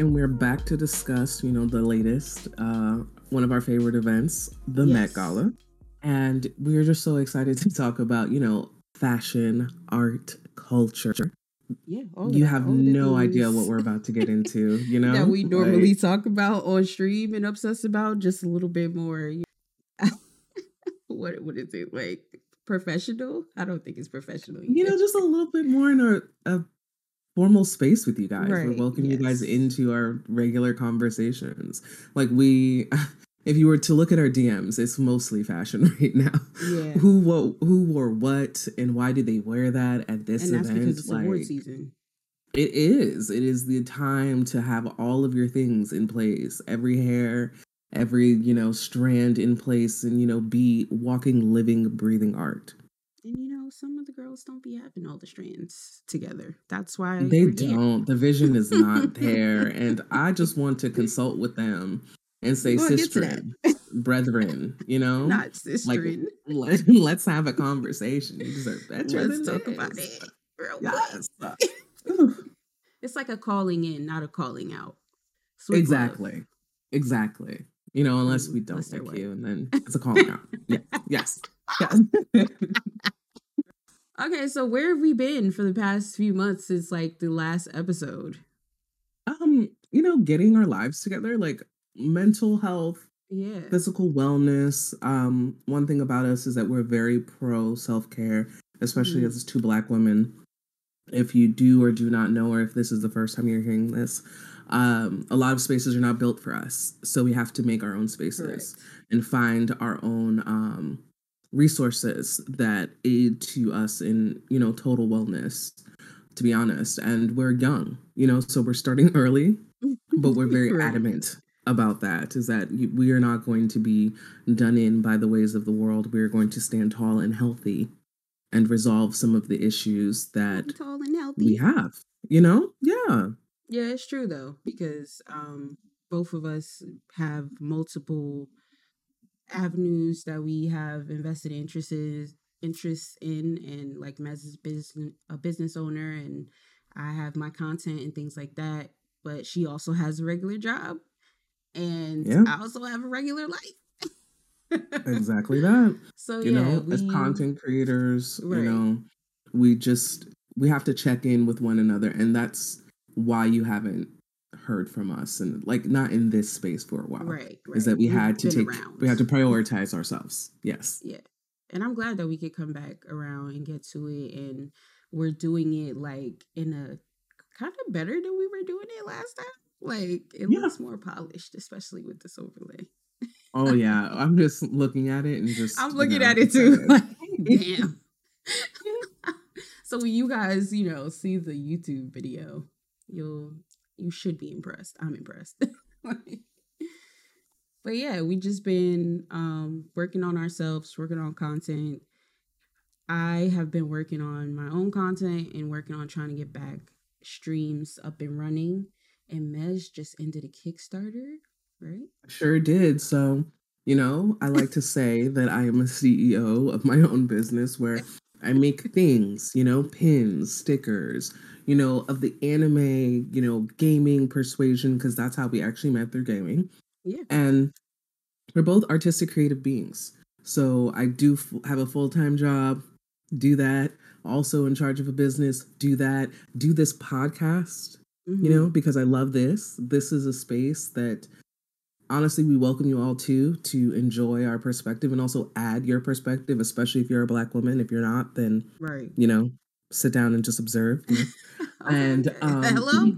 And we're back to discuss, you know, the latest, uh, one of our favorite events, the yes. Met Gala. And we're just so excited to talk about, you know, fashion, art, culture. Yeah, you have no idea what we're about to get into, you know? that we normally like, talk about on stream and obsess about just a little bit more. what what is it like? Professional? I don't think it's professional. You know, just a little bit more in a, a formal space with you guys. Right. We're welcoming yes. you guys into our regular conversations. Like we if you were to look at our DMs, it's mostly fashion right now. Yeah. Who what who wore what and why did they wear that at this and event? because it's like, award season. It is. It is the time to have all of your things in place. Every hair, every, you know, strand in place and, you know, be walking, living, breathing art. And you know, some of the girls don't be having all the strands together. That's why they don't. The vision is not there. and I just want to consult with them and say sister, brethren, you know? Not sister. Like, let, us have a conversation. You deserve better. Let's talk this. about it. Real yes. it's like a calling in, not a calling out. Sweet exactly. Love. Exactly. You know, unless we don't like you, and then it's a calling out. Yeah. Yes. Yes. okay, so where have we been for the past few months since like the last episode? Um, you know, getting our lives together. Like mental health, yeah, physical wellness. Um, one thing about us is that we're very pro self care, especially mm. as two black women. If you do or do not know, or if this is the first time you're hearing this, um, a lot of spaces are not built for us, so we have to make our own spaces Correct. and find our own um, resources that aid to us in you know total wellness. To be honest, and we're young, you know, so we're starting early, but we're very right. adamant about that is that we are not going to be done in by the ways of the world. We are going to stand tall and healthy and resolve some of the issues that tall and healthy. we have. You know? Yeah. Yeah, it's true though, because um both of us have multiple avenues that we have invested interests interests in and like Mez is business a business owner and I have my content and things like that. But she also has a regular job and yeah. I also have a regular life. exactly that. So you yeah, know, we, as content creators, right. you know, we just we have to check in with one another, and that's why you haven't heard from us and like not in this space for a while. Right. right. Is that we We've had to take around. we had to prioritize ourselves. Yes. Yeah. And I'm glad that we could come back around and get to it and we're doing it like in a kind of better than we were doing it last time. Like it yeah. looks more polished, especially with this overlay. oh yeah, I'm just looking at it and just I'm looking know, at it too. Like, damn. so when you guys, you know, see the YouTube video, you'll you should be impressed. I'm impressed. but yeah, we just been um working on ourselves, working on content. I have been working on my own content and working on trying to get back streams up and running and Mez just ended a Kickstarter, right? Sure did. So, you know, I like to say that I am a CEO of my own business where I make things, you know, pins, stickers, you know, of the anime, you know, gaming persuasion, because that's how we actually met through gaming. Yeah. And we're both artistic creative beings. So I do f- have a full time job, do that. Also in charge of a business, do that. Do this podcast, mm-hmm. you know, because I love this. This is a space that honestly we welcome you all to to enjoy our perspective and also add your perspective, especially if you're a black woman. If you're not, then right, you know, sit down and just observe. You know? and um, hello.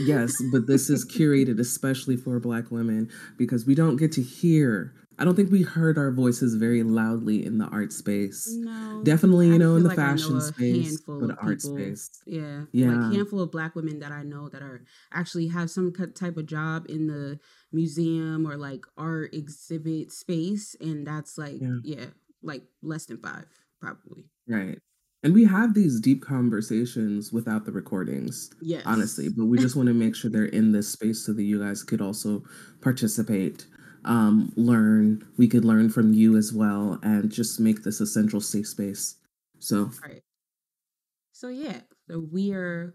Yes, but this is curated especially for black women because we don't get to hear I don't think we heard our voices very loudly in the art space. No, definitely, you know, in the like fashion space, but art people, space. Yeah, yeah, like handful of Black women that I know that are actually have some type of job in the museum or like art exhibit space, and that's like yeah, yeah like less than five probably. Right. And we have these deep conversations without the recordings. Yes. Honestly. But we just want to make sure they're in this space so that you guys could also participate um, learn. We could learn from you as well, and just make this a central safe space. So, right. So yeah, so we are.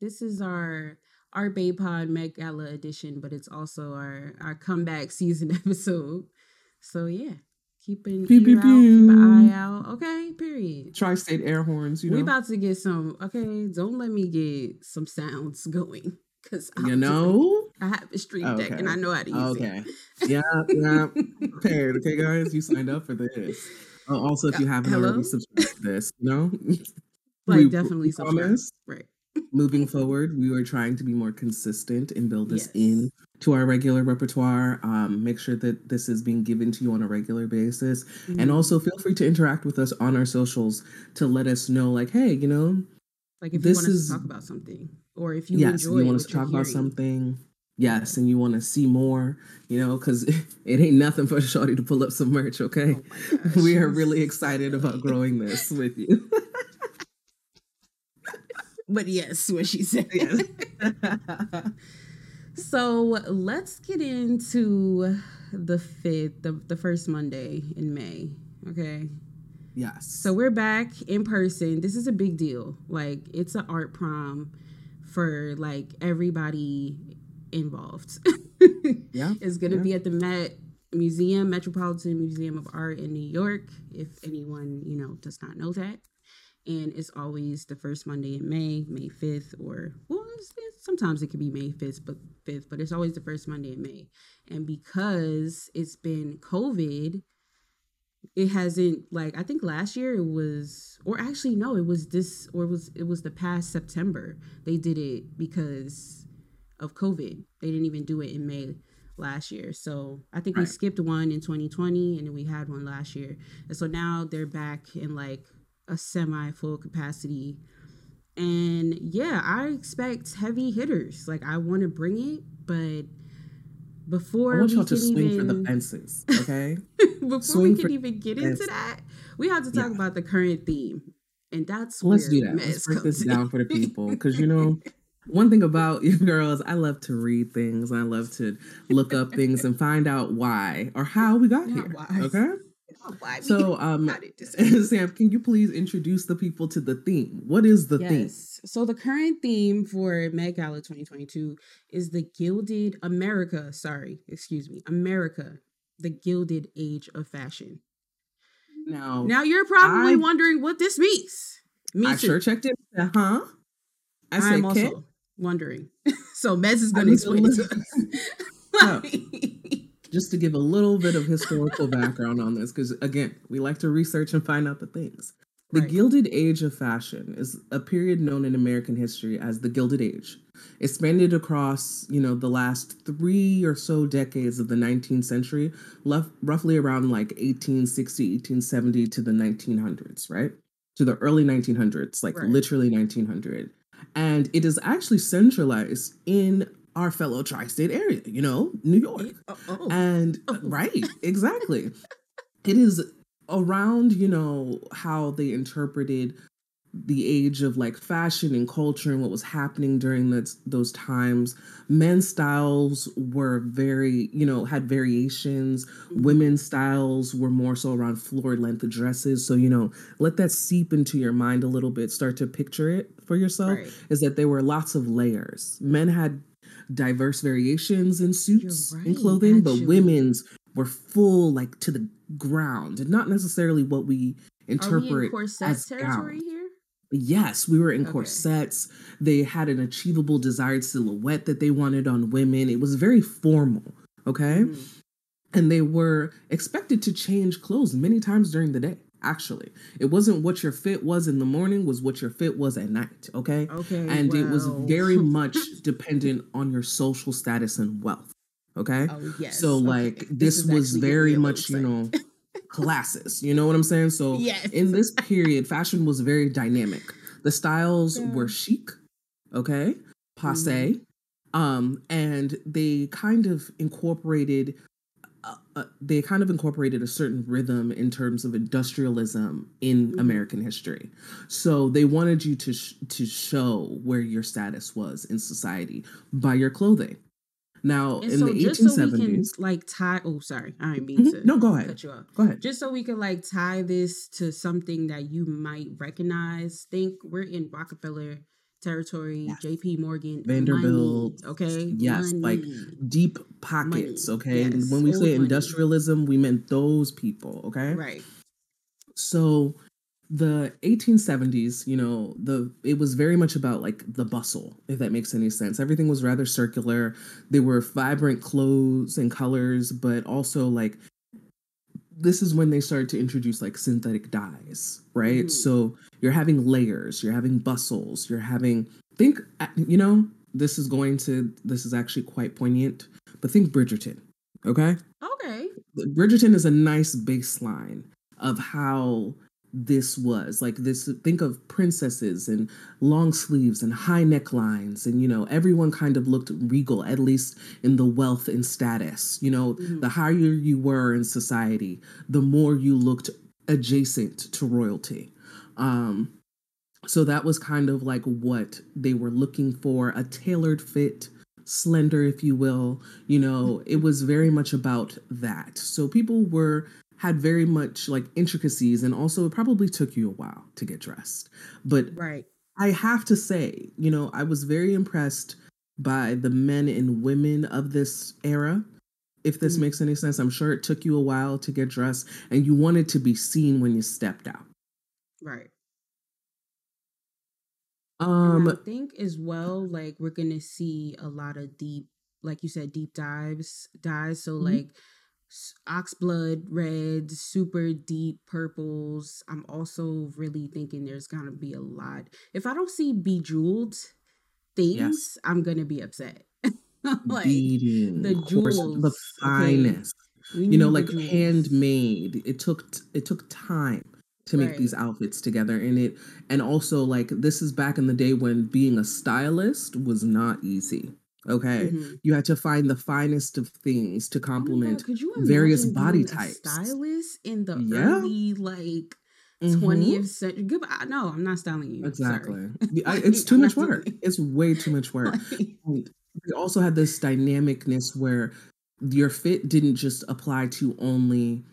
This is our our Bay Pod Met Gala edition, but it's also our our comeback season episode. So yeah, keep an Pew, ear pew, out, keep an eye out. Okay, period. Tri-state air horns, you know. We about to get some. Okay, don't let me get some sounds going because you know. I have a stream deck and I know how to use it. Okay. Yeah, yeah. Prepared. Okay, guys, you signed up for this. Oh, also, if you haven't Hello? already subscribed to this, you know. Like we- definitely we subscribe. promise Right. moving forward, we were trying to be more consistent and build this Yes. in to our regular repertoire. Um, make sure that this is being given to you on a regular basis. And Mhm. also feel free to interact with us on our socials to let us know, like, hey, you know, like if this you want us is- to talk about something, or if you yes, enjoy you want us to talk about something. Yes, and you want to see more, you know, because it ain't nothing for Shorty to pull up some merch, okay? Oh gosh, we are really excited about growing this with you. But yes, what she said. so let's get into the fifth, the, the first Monday in May. Okay. yes. So we're back in person. This is a big deal. Like it's an art prom for like everybody involved. yeah, It's gonna Yeah. be at the Met Museum, Metropolitan Museum of Art in New York. If anyone you know does not know that, and it's always the first Monday in May, May fifth, or well, it's, it's- sometimes it could be May fifth, but fifth, but it's always the first Monday in May. And because it's been COVID, it hasn't like I think last year it was, or actually no, it was this, or it was it was the past September they did it because of COVID. They didn't even do it in May last year. So I think we skipped one in 2020 and then we had one last year. And so now they're back in like a semi full capacity. And yeah, I expect heavy hitters. Like I want to bring it, but before I want we y'all to swing even for the fences, okay? before swing we can even get into that, we have to talk Yeah. about the current theme. And that's Let's do that. Let's break comes this down for the people because you know. One thing about you girls, I love to read things. I love to look up things and find out why or how we got Not here. why. Okay. Why So, um, got it this way. Sam, can you please introduce the people to the theme? What is the theme? Yes. So the current theme for Met Gala 2022 is the Gilded America. Sorry, excuse me, America, the Gilded Age of Fashion. Now, Now you're probably I- wondering what this means. Me I too. sure checked it. Uh huh. I said, I'm "Kid, also wondering. so Mez is going to explain it to us. just to give a little bit of historical background on this, because again, we like to research and find out the things. The Right. Gilded Age of Fashion is a period known in American history as the Gilded Age. It spanned across, you know, the last three or so decades of the 19th century, left roughly around like 1860, 1870 to the 1900s, right? To the early 1900s, like Right. literally 1900. And it is actually centralized in our fellow tri-state area, you know, New York. Oh, oh. And Oh. right, exactly. it is around, you know, how they interpreted the age of like fashion and culture and what was happening during that, those times. Men's styles were very, you know, had variations. Mm-hmm. Women's styles were more so around floor length dresses. So, you know, let that seep into your mind a little bit. Start to picture it for yourself. Right. Is that there were lots of layers. Men had diverse variations in suits and right, clothing, but women's were full like to the ground and not necessarily what we Are we in interpret corset as territory here? Yes, we were in Okay. corsets. They had an achievable desired silhouette that they wanted on women. It was very formal, okay? Mm. And they were expected to change clothes many times during the day. Actually, it wasn't what your fit was in the morning, was what your fit was at night, okay? Okay. and it was very much dependent on your social status and wealth, okay? Oh yes. so okay. like this, is was very me a little much you know. classes you know what i'm saying so Yes. in this period fashion was very dynamic the styles Yeah. were chic okay passe um and they kind of incorporated uh, uh, they kind of incorporated a certain rhythm in terms of industrialism in Mhm. American history. So they wanted you to sh- to show where your status was in society by your clothing. Now, And in so the just so 1870s, like tie oh sorry, I didn't mean Mhm. to no, go ahead. cut you off. Go ahead. Just so we could like tie this to something that you might recognize. Think we're in Rockefeller territory, Yes. JP Morgan, Vanderbilt, money, okay? yes, like deep pockets, Money, okay? Yes, when we old say money. industrialism, we meant those people, okay? right. So the 1870s, you know, the it was very much about like the bustle, if that makes any sense. Everything was rather circular. There were vibrant clothes and colors, but also like this is when they started to introduce like synthetic dyes, right? Mhm. So you're having layers, you're having bustles, you're having think uh, you know, this is going to this is actually quite poignant, but think Bridgerton, okay? Okay. Bridgerton is a nice baseline of how this was. Like this think of princesses and long sleeves and high necklines and you know everyone kind of looked regal at least in the wealth and status. You know Mhm. the higher you were in society the more you looked adjacent to royalty. Um so that was kind of like what they were looking for a tailored fit slender if you will. You know it was very much about that. So people were had very much like intricacies and also it probably took you a while to get dressed but Right. i have to say you know i was very impressed by the men and women of this era if this Mhm. makes any sense i'm sure it took you a while to get dressed and you wanted to be seen when you stepped out Right. um and I think as well, like we're gonna see a lot of deep, like you said, deep dives, dives. So Mhm. like s- oxblood reds, super deep purples. I'm also really thinking there's gonna be a lot. If I don't see bejeweled things, Yes. I'm gonna be upset. like beading, the course, the jewels, okay? finest. You know, like jewels. handmade. It took it took time to make these outfits together, and it and also like this is back in the day when being a stylist was not easy. Okay, Mhm. you had to find the finest of things to Oh complement. you various body types. stylist in the Yeah. early like Mhm. 20th century. Goodbye. No, I'm not styling you. Exactly. Like, it's too much work. It's way too much work. like, they also had this dynamicness where your fit didn't just apply to only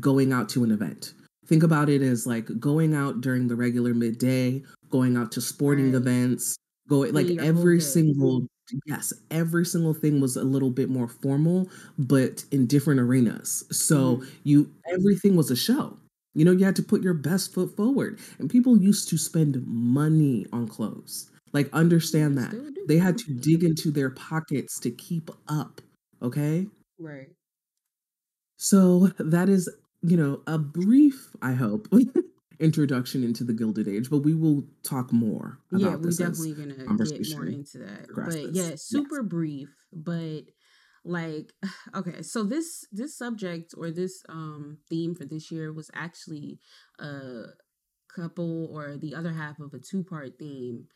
going out to an event. Think about it as like going out during the regular midday, going out to sporting Right. events, going like Planning your whole every single yes, every single thing was a little bit more formal, but in different arenas. So Mhm. you everything was a show. You know, you had to put your best foot forward. And people used to spend money on clothes. Like understand that. They had to dig into their pockets to keep up. Okay? Right. So that is, you know, a brief, I hope, introduction into the Gilded Age, but we will talk more about Yeah, we're this definitely gonna get more into that. But progresses. yeah, Yes. super brief, but like okay, so this this subject or this um theme for this year was actually a couple or the other half of a two-part theme.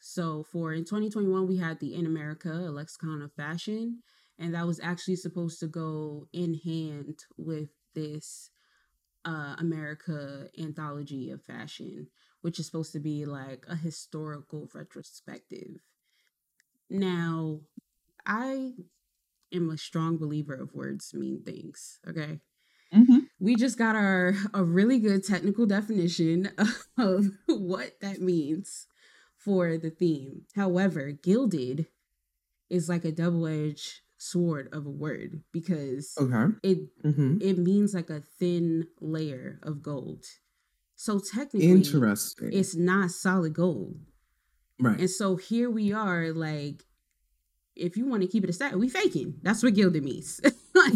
So for in 2021 we had the In America a lexicon of fashion and that was actually supposed to go in hand with this uh America anthology of fashion which is supposed to be like a historical retrospective. Now, I am a strong believer of words mean things, okay? We just got our a really good technical definition of what that means for the theme. However, gilded is like a double-edged sword of a word because Okay. it hmm it means like a thin layer of gold. So technically Interesting. it's not solid gold. right. And so here we are, like, if you want to keep it a stat, we faking. That's what gilded means. like,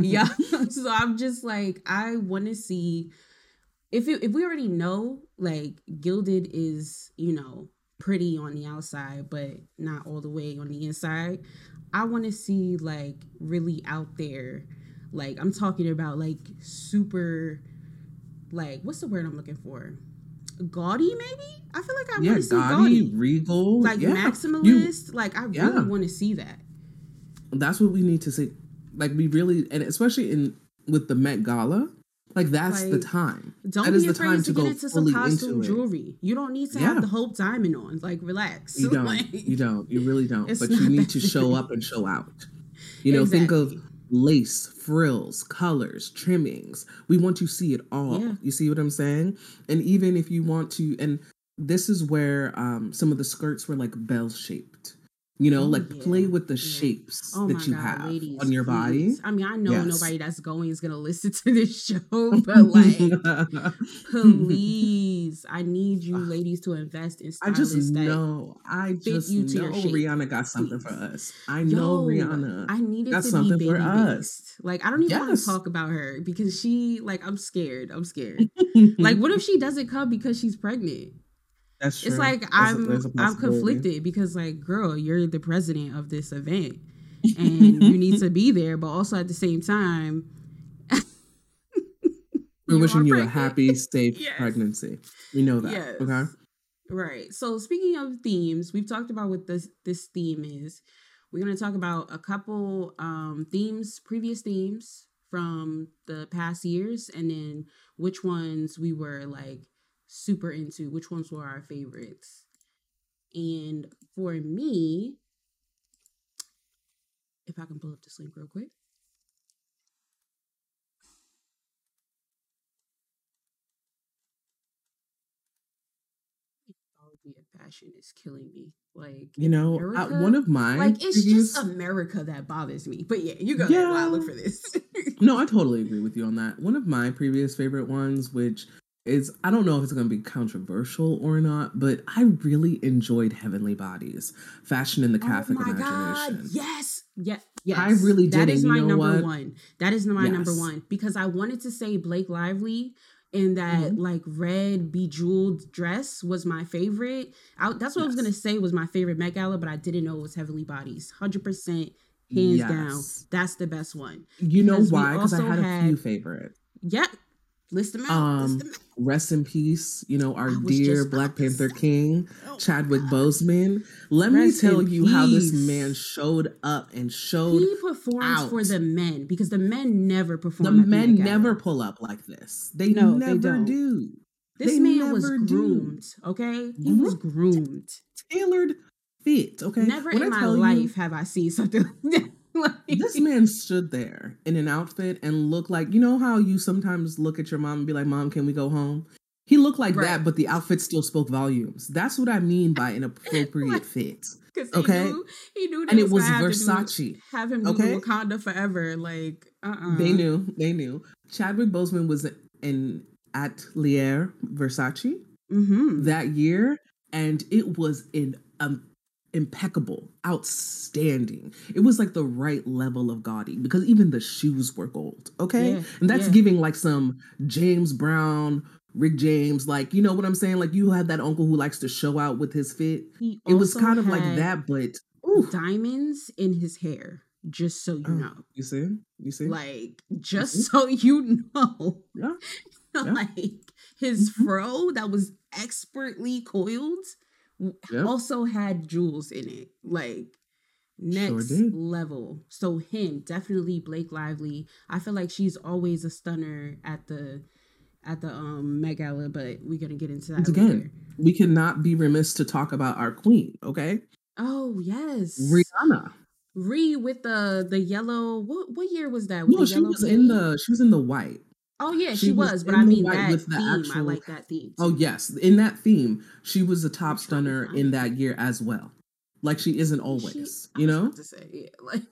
yeah. So I'm just like, I want to see if it, if we already know, like, gilded is, you know, pretty on the outside, but not all the way on the inside. I want to see like really out there, like I'm talking about like super, like what's the word I'm looking for? Gaudy, maybe. I feel like I yeah, want to see gaudy, gaudy regal, like yeah. You- maximalist. like I Yeah. really want to see that. that's what we need to see. Like we really, and especially in with the Met Gala, Like that's like, the time. Don't that be afraid to, to get into some costume into jewelry. You don't need to yeah. have the Hope Diamond on. Like relax. You don't. like, you don't. You really don't. But you need to show up and show out. You know, exactly. think of lace, frills, colors, trimmings. We want to see it all. Yeah. You see what I'm saying? And even if you want to, and this is where um, some of the skirts were like bell shaped. You know, like mm, yeah. play with the yeah. shapes oh that you God, have ladies, on your body. I mean, I know yes. nobody that's going is gonna listen to this show, but like, please, I need you ah. ladies to invest in I just know, I just you know Rihanna got something please. for us. I know Rihanna. I needed got to something be for us. Like, I don't even yes. want to talk about her because she, like, I'm scared. I'm scared. like, what if she doesn't come because she's pregnant? That's true. It's like there's I'm a, I'm conflicted because like, girl, you're the president of this event and you need to be there, but also at the same time, we're wishing you a happy, safe yes. pregnancy. We know that. Yes. Okay. Right. So speaking of themes, we've talked about what this this theme is. We're gonna talk about a couple um themes, previous themes from the past years, and then which ones we were like super into, which ones were our favorites. And for me, if I can pull up this link real quick. fashion is killing me. Like you know, America, one of mine. Like it's just America that bothers me. But yeah, you go yeah. I look for this. no, I totally agree with you on that. One of my previous favorite ones, which is I don't know if it's going to be controversial or not, but I really enjoyed Heavenly Bodies, Fashion in the Catholic oh Imagination. God. Yes, yes, yes. I really did. That is my number what? one. That is my yes. number one because I wanted to say Blake Lively in that mm-hmm. like red bejeweled dress was my favorite. I, that's what yes. I was gonna say was my favorite Met Gala, but I didn't know it was Heavenly Bodies. Hundred percent, hands yes. down, that's the best one. You know why? Because I had a few favorites. Yeah, List them out. Um, List them out. Rest in peace, you know, our dear Black Panther King, oh, Chadwick God. Boseman. Let rest me tell you peace. how this man showed up and showed. He performs out. for the men because the men never perform. The men never pull up like this. They no, never they do. This they man was groomed. Do. Okay, he was groomed, tailored fit. Okay, never when in my life you, have I seen something like that. like, this man stood there in an outfit and looked like you know how you sometimes look at your mom and be like, "Mom, can we go home?" He looked like right. that, but the outfit still spoke volumes. That's what I mean by an appropriate fit. Okay, he knew, he knew and it was Versace. Do, have him okay? Wakanda forever. Like, uh, uh-uh. they knew, they knew. Chadwick Boseman was in Atelier Versace mm-hmm. that year, and it was in um, impeccable, outstanding. It was like the right level of gaudy because even the shoes were gold. Okay. Yeah, and that's yeah. giving like some James Brown, Rick James, like, you know what I'm saying? Like you have that uncle who likes to show out with his fit. it was kind of like that, but ooh. diamonds in his hair. Just so you oh, know. You see? You see? Like, just so you know. Yeah. yeah. like his mm-hmm. fro that was expertly coiled yep. also had jewels in it. Like next sure level. So him, definitely Blake Lively. I feel like she's always a stunner at the at the um Met Gala, but we're gonna get into that again. Later. We cannot be remiss to talk about our queen, okay? Oh yes. Rihanna. Ree with the the yellow what what year was that? With no, she was in the she was in the white. Oh yeah, she, she was, was, but I mean that theme. Actual, I like that theme. Oh, too. Oh yes, in that theme, she was a top stunner in that year as well. Like she isn't always, she, you know. To say yeah, like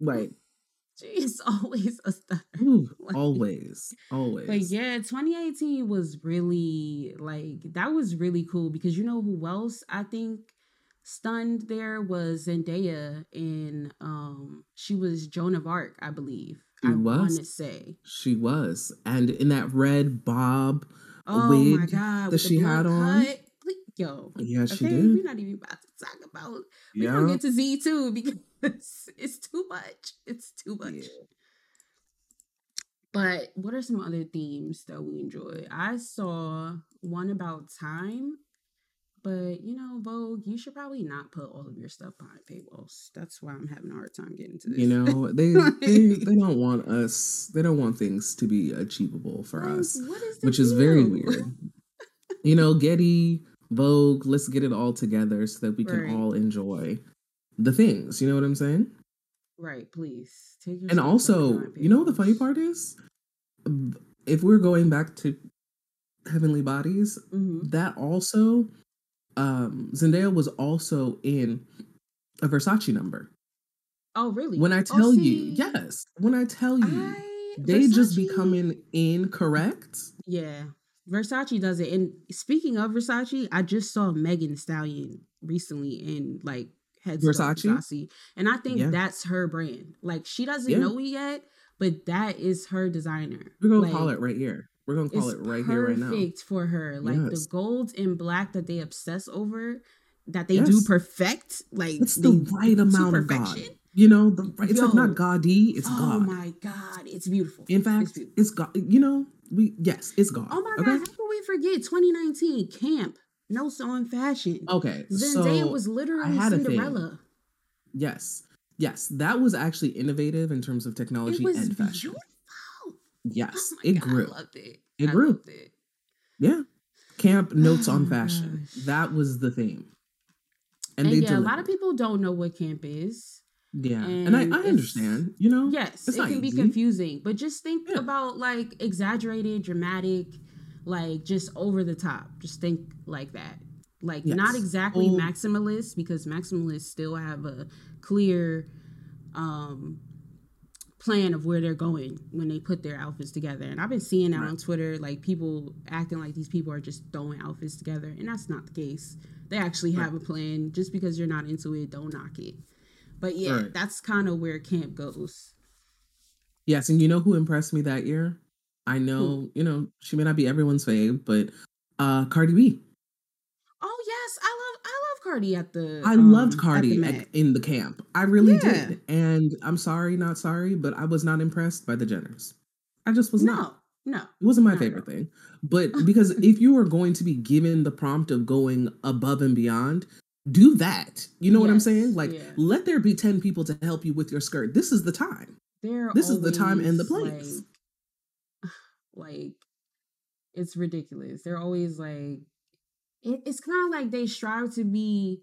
right. She is always a stunner. Ooh, like, always, always. But yeah, 2018 was really like that was really cool because you know who else I think stunned there was Zendaya and um she was Joan of Arc, I believe. She I was. to say she was, and in that red bob oh wig that she had on. Yo, yeah, she okay? did. We're not even about to talk about. We're yeah. gonna get to Z too because it's too much. It's too much. Yeah. But what are some other themes that we enjoy? I saw one about time But you know, Vogue, you should probably not put all of your stuff behind paywalls. That's why I'm having a hard time getting to this. You know, they they, they don't want us. They don't want things to be achievable for Like, us, what is the which is very weird. you know, Getty, Vogue, let's get it all together so that we can Right. all enjoy the things. You know what I'm saying? right, please take your And also, you know what the funny part is? If we're going back to Heavenly Bodies, Mhm. that also um Zendaya was also in a Versace number. Oh, really? When I Oh, tell you, yes, when I tell you, I, they just becoming incorrect. Yeah, Versace does it. And speaking of Versace, I just saw Megan Stallion recently in like heads Versace? Versace, Versace, and I think Yeah. that's her brand. Like she doesn't Yeah. know it yet, but that is her designer. We're gonna Like, call it right here. We're gonna call it's it right here, right now. perfect for her. Like Yes. the gold and black that they obsess over, that they do perfect. Like It's the right amount of God. perfection. You know, the right, it's like not gaudy, it's oh God. Oh my god, it's beautiful. In It's fact, beautiful. it's God. You know, we yes, it's God. Oh my okay? god, how can we forget 2019 camp? No sewing fashion. Okay, Zendaya so was literally had a thing. Cinderella. yes, yes, that was actually innovative in terms of technology and fashion. beautiful. Yes, Oh it God, grew. I loved it. It I grew. it. Yeah, camp notes on fashion. That was the theme, and, And, they yeah, a lot of people don't know what camp is. Yeah, and, I, and I it's- understand. You know, Yes, it can be confusing, but just think Yeah. about like exaggerated, dramatic, like just over the top. Just think like that. Like not exactly Oh. maximalist because maximalists still have a clear um plan of where they're going when they put their outfits together. And I've been seeing that Right. on Twitter, like people acting like these people are just throwing outfits together, and that's not the case. They actually have a plan. Just because you're not into it, don't knock it. But yeah, Right. that's kind of where camp goes. Yes, and you know who impressed me that year? I know, you know, she may not be everyone's fave, but uh Cardi B. Oh yes, I love I love Cardi at the. I um, loved Cardi the at- in the camp. I really Yeah. did. And I'm sorry, not sorry, but I was not impressed by the Jenners. I just was not. No, no. It wasn't my favorite thing. But because if you are going to be given the prompt of going above and beyond, do that. You know what I'm saying? Like, yeah. let there be 10 people to help you with your skirt. This is the time. They're This is the time and the place. Like, like, it's ridiculous. They're always like, it, it's kind of like they strive to be.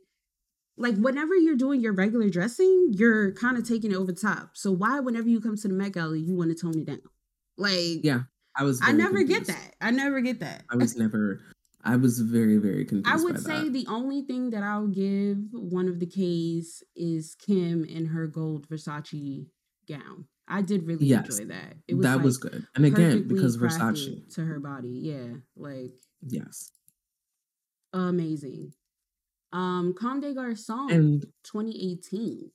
Like whenever you're doing your regular dressing, you're kind of taking it over the top. So why, whenever you come to the Met Gala, you want to tone it down? Like, Yeah. I was I never get that. I never get that. I was never I was very, very confused. I would say that. the only thing that I'll give one of the K's is Kim in her gold Versace gown. I did really Yes, enjoy that. It was that like was good. And again, because Versace. to her body, yeah, like Yes. Amazing. Um, Comme des Garçons, And 2018.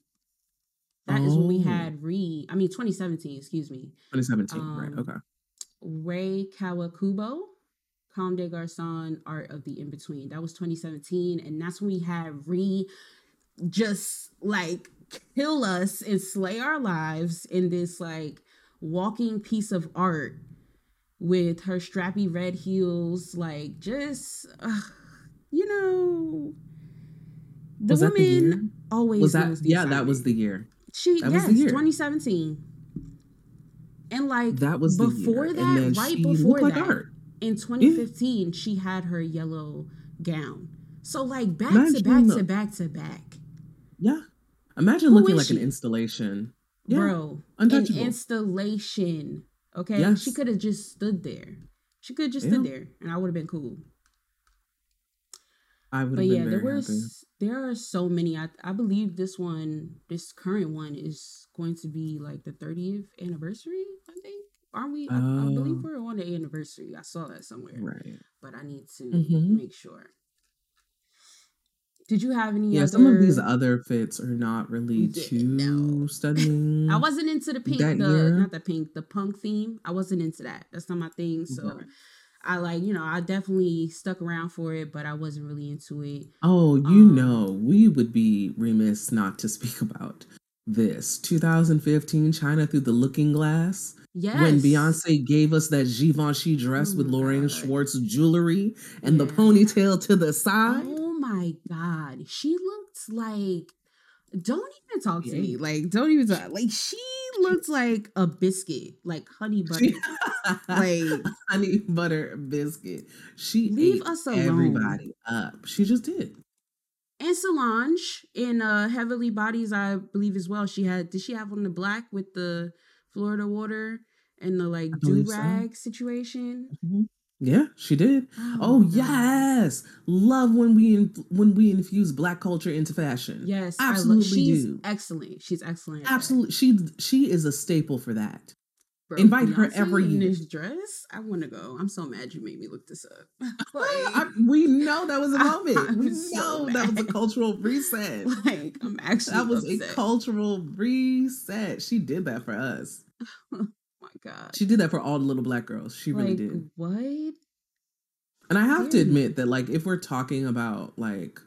That is when we Oh. had Re. I mean, 2017. Excuse me. 2017, right. Um, Okay. Rei Kawakubo, Comme des Garçons, Art of the In Between. That was 2017. And that's when we had Re just like kill us and slay our lives in this like walking piece of art with her strappy red heels. Like, just, ugh, you know, the Was that the woman year? always Was that the yeah, that was the year. She That was yes, the year. 2017. And like That was the before that, right she before like that, art. in 2015, she had her yellow gown. So like back to Imagine back the- to back to back, Yeah. Imagine Who looking like an installation. Yeah. bro. untouchable. An installation. Okay, Yes. she could have just stood there. She could have just stood there, and I would have been cool. I would But yeah, there happy. there are so many. I I believe this one, this current one, is going to be like the 30th anniversary. I think. Aren't we? I, I believe Oh. we're on the anniversary. I saw that somewhere. Right. but I need to Mhm. make sure. Did you have any? Yeah, other... some of these other fits are not really too no. stunning. I wasn't into the pink, the year? not the pink, the punk theme. I wasn't into that. That's not my thing. So Right. I like, you know, I definitely stuck around for it, but I wasn't really into it. Oh, you Um, know, we would be remiss not to speak about this. 2015 China through the looking glass. Yes. When Beyonce gave us that Givenchy dress Oh with Lorraine God. Schwartz jewelry and the ponytail to the side. Oh my god, she looked like. Don't even talk to me. Like, don't even talk. Like, she looks like a biscuit, like honey butter, like honey butter biscuit. She leave us alone. Everybody up. She just did. And Solange in uh Heavenly Bodies, I believe as well. She had. Did she have on the black with the Florida water and the like do rag so. situation? Mm-hmm. Yeah, she did. Oh, oh yes, love when we in, when we infuse black culture into fashion. Yes, absolutely. She's do. excellent. She's excellent. Absolutely, she she is a staple for that. Bro, Invite Beyonce her every in this dress. I want to go. I'm so mad you made me look this up. like, I, we know that was a moment. I'm we know that was a cultural reset. Like I'm actually that was upset. a cultural reset. She did that for us god. She did that for all the little black girls. She really did. What? And I have to admit that like if we're talking about like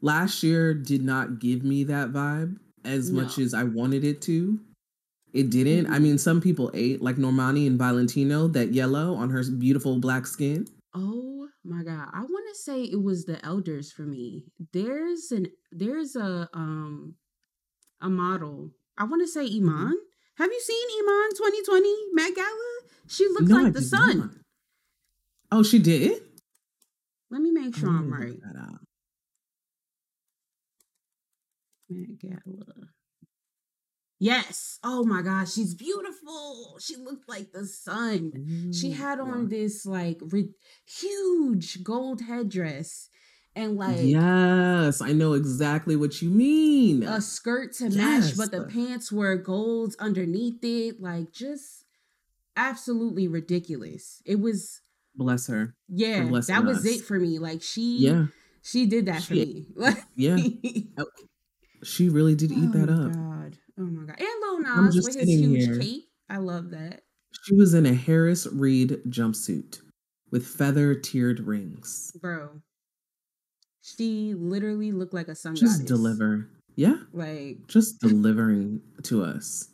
last year did not give me that vibe as no. much as I wanted it to. It didn't. Mm-hmm. I mean, some people ate like Normani and Valentino that yellow on her beautiful black skin. Oh my god. I want to say it was the elders for me. There's an there's a um a model. I want to say mm-hmm. Have you seen Iman 2020 Met Gala? She looks no, like I the sun. Not. Oh, she did? Let me make sure I'm right. Met Gala. Yes. Oh my gosh, she's beautiful. She looked like the sun. Ooh, she had on this like re- huge gold headdress and like yes i know exactly what you mean. a skirt to yes. match but the pants were gold underneath it like just absolutely ridiculous. It was bless her. Yeah that was us. it for me like she yeah. she did that for me. Yeah. She really did eat oh that up. God. Oh my god. And Lil Nas with his huge here. cape. I love that. She was in a harris reed jumpsuit with feather tiered rings. Bro she literally looked like a sun just goddess. deliver. Yeah. Like just delivering to us.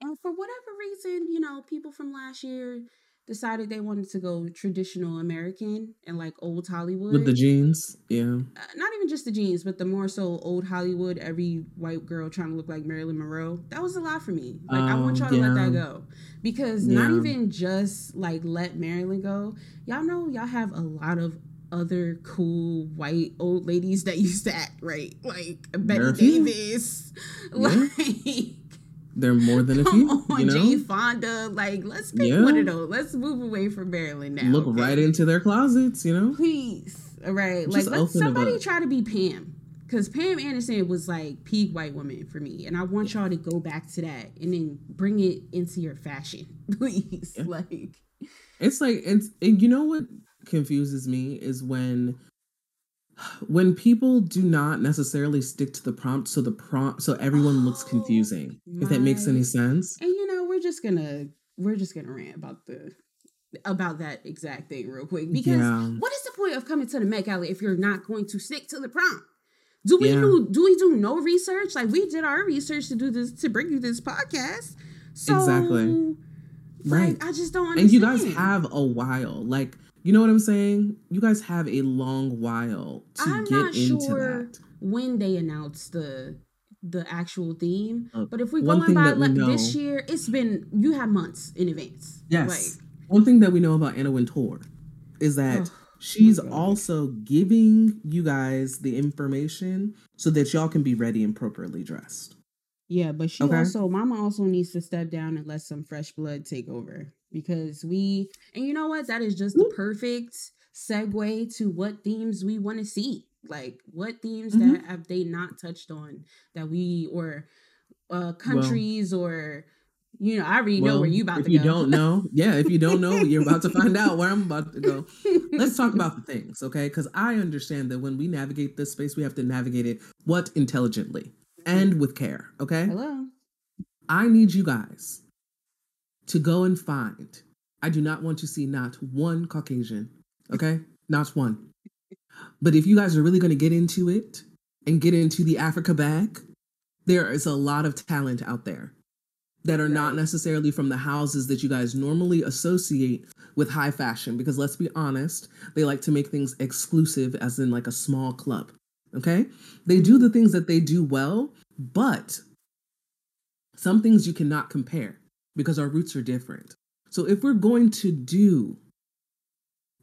And for whatever reason you know people from last year decided they wanted to go traditional american and like old hollywood. With the jeans? Yeah. Uh, not even just the jeans but the more so old hollywood every white girl trying to look like marilyn monroe. That was a lot for me. Like i want y'all to let that go. Because yeah. not even just like let marilyn go y'all know y'all have a lot of other cool white old ladies that used to act right, like Bette Davis, yeah. like. They're more than a few. On, you know? Jane Fonda. Like, let's pick yeah. one of those. Let's move away from Marilyn now. Look okay? right into their closets, you know? Please. All right. Just like, let somebody try to be Pam. Because Pam Anderson was like peak white woman for me. And I want y'all to go back to that and then bring it into your fashion. Please. Yeah. Like, it's like, it's, and you know what confuses me is when when people do not necessarily stick to the prompt so the prompt so everyone looks oh confusing my. if that makes any sense and you know we're just gonna we're just gonna rant about the about that exact thing real quick because yeah. what is the point of coming to the Met Gala if you're not going to stick to the prompt? Do we yeah. do do we do no research? Like we did our research to do this to bring you this podcast. So, exactly. Right. I just don't understand. And you guys have a while. Like you know what I'm saying? You guys have a long while to I'm get into sure that. When they announced the the actual theme, uh, but if we going by like know, this year, it's been you have months in advance. Yes. Like, one thing that we know about Anna Wintour is that oh, she's also giving you guys the information so that y'all can be ready and properly dressed. Yeah, but she okay. also Mama also needs to step down and let some fresh blood take over because we and you know what? That is just the perfect segue to what themes we want to see. Like what themes mm-hmm. that have they not touched on that we or uh countries well, or you know i already well, know where you about to go. if to you don't know yeah if you don't know you're about to find out where i'm about to go. Let's talk about the things okay? Because i understand that when we navigate this space we have to navigate it what intelligently and with care okay? Hello. I need you guys to go and find. I do not want to see not one Caucasian, okay? not one. But if you guys are really going to get into it and get into the Africa bag, there is a lot of talent out there. that are Right. not necessarily from the houses that you guys normally associate with high fashion because let's be honest they like to make things exclusive as in like a small club okay they do the things that they do well but some things you cannot compare because our roots are different so if we're going to do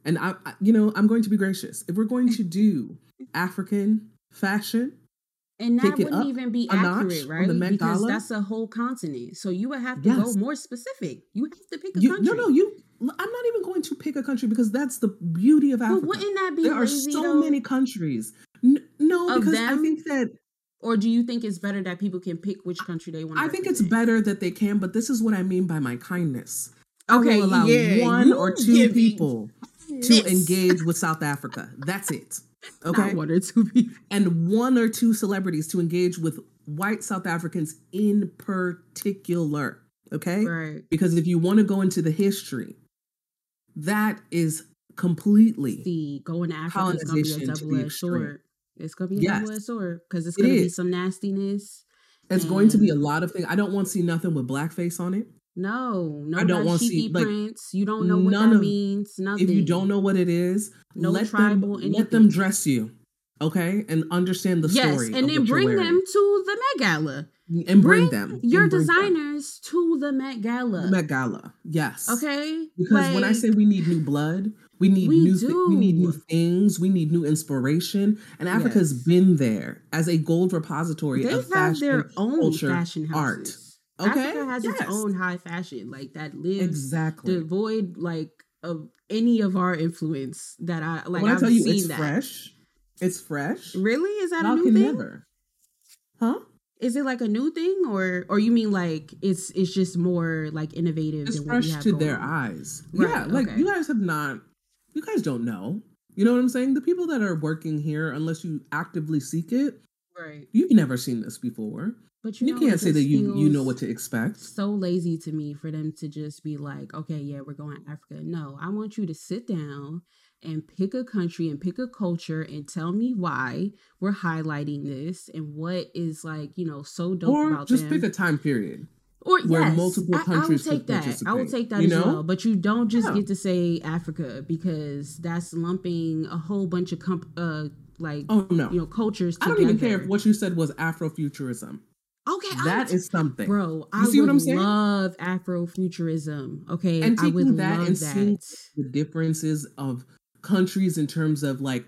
and I, I you know i'm going to be gracious if we're going to do african fashion And that wouldn't even be accurate, right? Because Gala. that's a whole continent. So you would have to go more specific. You have to pick a you, country. no no you i'm not even going to pick a country because that's the beauty of africa But wouldn't that be there are so though? many countries N- no because i them? think that Or do you think it's better that people can pick which country they want? i think it's better that they can but this is what i mean by my kindness Okay, allow yeah, one or two people to this. engage with south africa that's it okay Not one or two people. and one or two celebrities to engage with white south africans in particular okay Right. because if you want to go into the history that is completely See, going to Africa is gonna be a to the extreme. sword. It's gonna be a Yes. sword because it's gonna be some nastiness. It's going to be a lot of things. I don't want to see nothing with blackface on it. No, no I don't wanna see, sheepy like, prints. You don't know what that of- means. Nothing. If you don't know what it is, No let tribal them let them dress you, okay, and understand the yes, story. and then bring them to the Met Gala. and bring, them. Your and bring them. designers to the Met Gala. The Met Gala, yes. Okay, Because when I say we need new blood, we need We new thi- we need new things, we need new inspiration, and Africa's Yes. been there as a gold repository they of have fashion. their own culture, fashion art. Okay, Africa has its own high fashion, like that lives Exactly. devoid like of any of our influence that I like. when I I've tell you it's that. fresh, it's fresh. Really, is that a new thing? never? Huh? Is it like a new thing, or or you mean like it's it's just more like innovative? It's than what we fresh to their on? eyes. Right, yeah, like okay. you guys have not. You guys don't know. You know what I'm saying? The people that are working here, unless you actively seek it, Right, you've never seen this before. but you, You, know, can't say that you you know what to expect. So lazy to me for them to just be like, okay, yeah, we're going to Africa. No, I want you to sit down and pick a country and pick a culture and tell me why we're highlighting this and what is like, you know, so dope Or about just them. pick a time period. Or where yes, multiple I- I, will countries take that. I will take that you as know? well. But you don't just Yeah. get to say Africa because that's lumping a whole bunch of comp- uh like Oh no, you know cultures. I don't even care if what you said was Afrofuturism. Okay, That is something. bro. I see would what I'm saying? love Afrofuturism. Okay, And I would taking that love and that. seeing the differences of countries in terms of like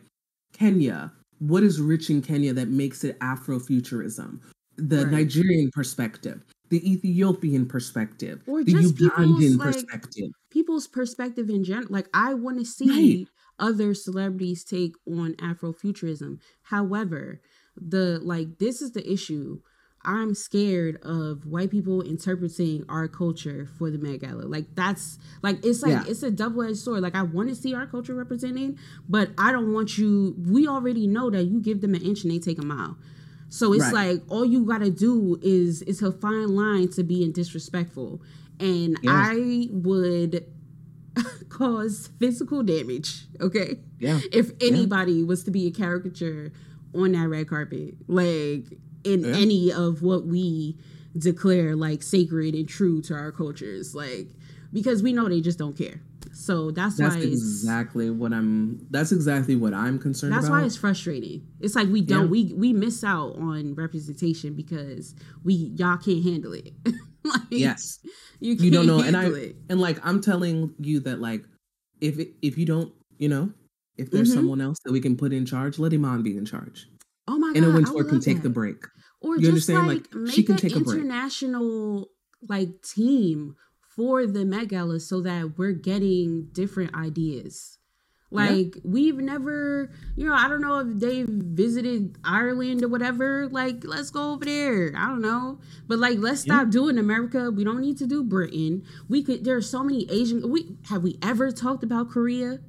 Kenya. What is rich in Kenya that makes it Afrofuturism? The Right. Nigerian perspective, the Ethiopian perspective, Or the Ugandan like, perspective. people's perspective in general. Like I want to see Right. other celebrities take on Afrofuturism. However, the like this is the issue. I'm scared of white people interpreting our culture for the Met Gala. Like that's like it's like Yeah. it's a double edged sword. Like I want to see our culture represented, but I don't want you. We already know that you give them an inch and they take a mile. So it's Right. like all you gotta do is it's a fine line to being disrespectful, and Yeah. I would cause physical damage. Okay, Yeah. if anybody was to be a caricature on that red carpet, like in Yeah. any of what we declare like sacred and true to our cultures, like because we know they just don't care. So that's, That's why it's exactly what I'm. That's exactly what I'm concerned that's about. why it's frustrating. It's like we don't Yeah. we we miss out on representation because we y'all can't handle it. like, yes. you, you don't can't know and i it. and like i'm telling you that like if it, if you don't you know if there's Mhm. someone else that we can put in charge let iman be in charge Oh my god, Anna Wintour can take the break or You just understand? like, Like, make she can an take a break. international like team for the Met Gala so that we're getting different ideas. Yeah. Like we've never, you know, I don't know if they've visited Ireland or whatever. Like, let's go over there. I don't know, but like, let's Yeah. stop doing America. We don't need to do Britain. We could. There are so many Asian. We have we ever talked about Korea?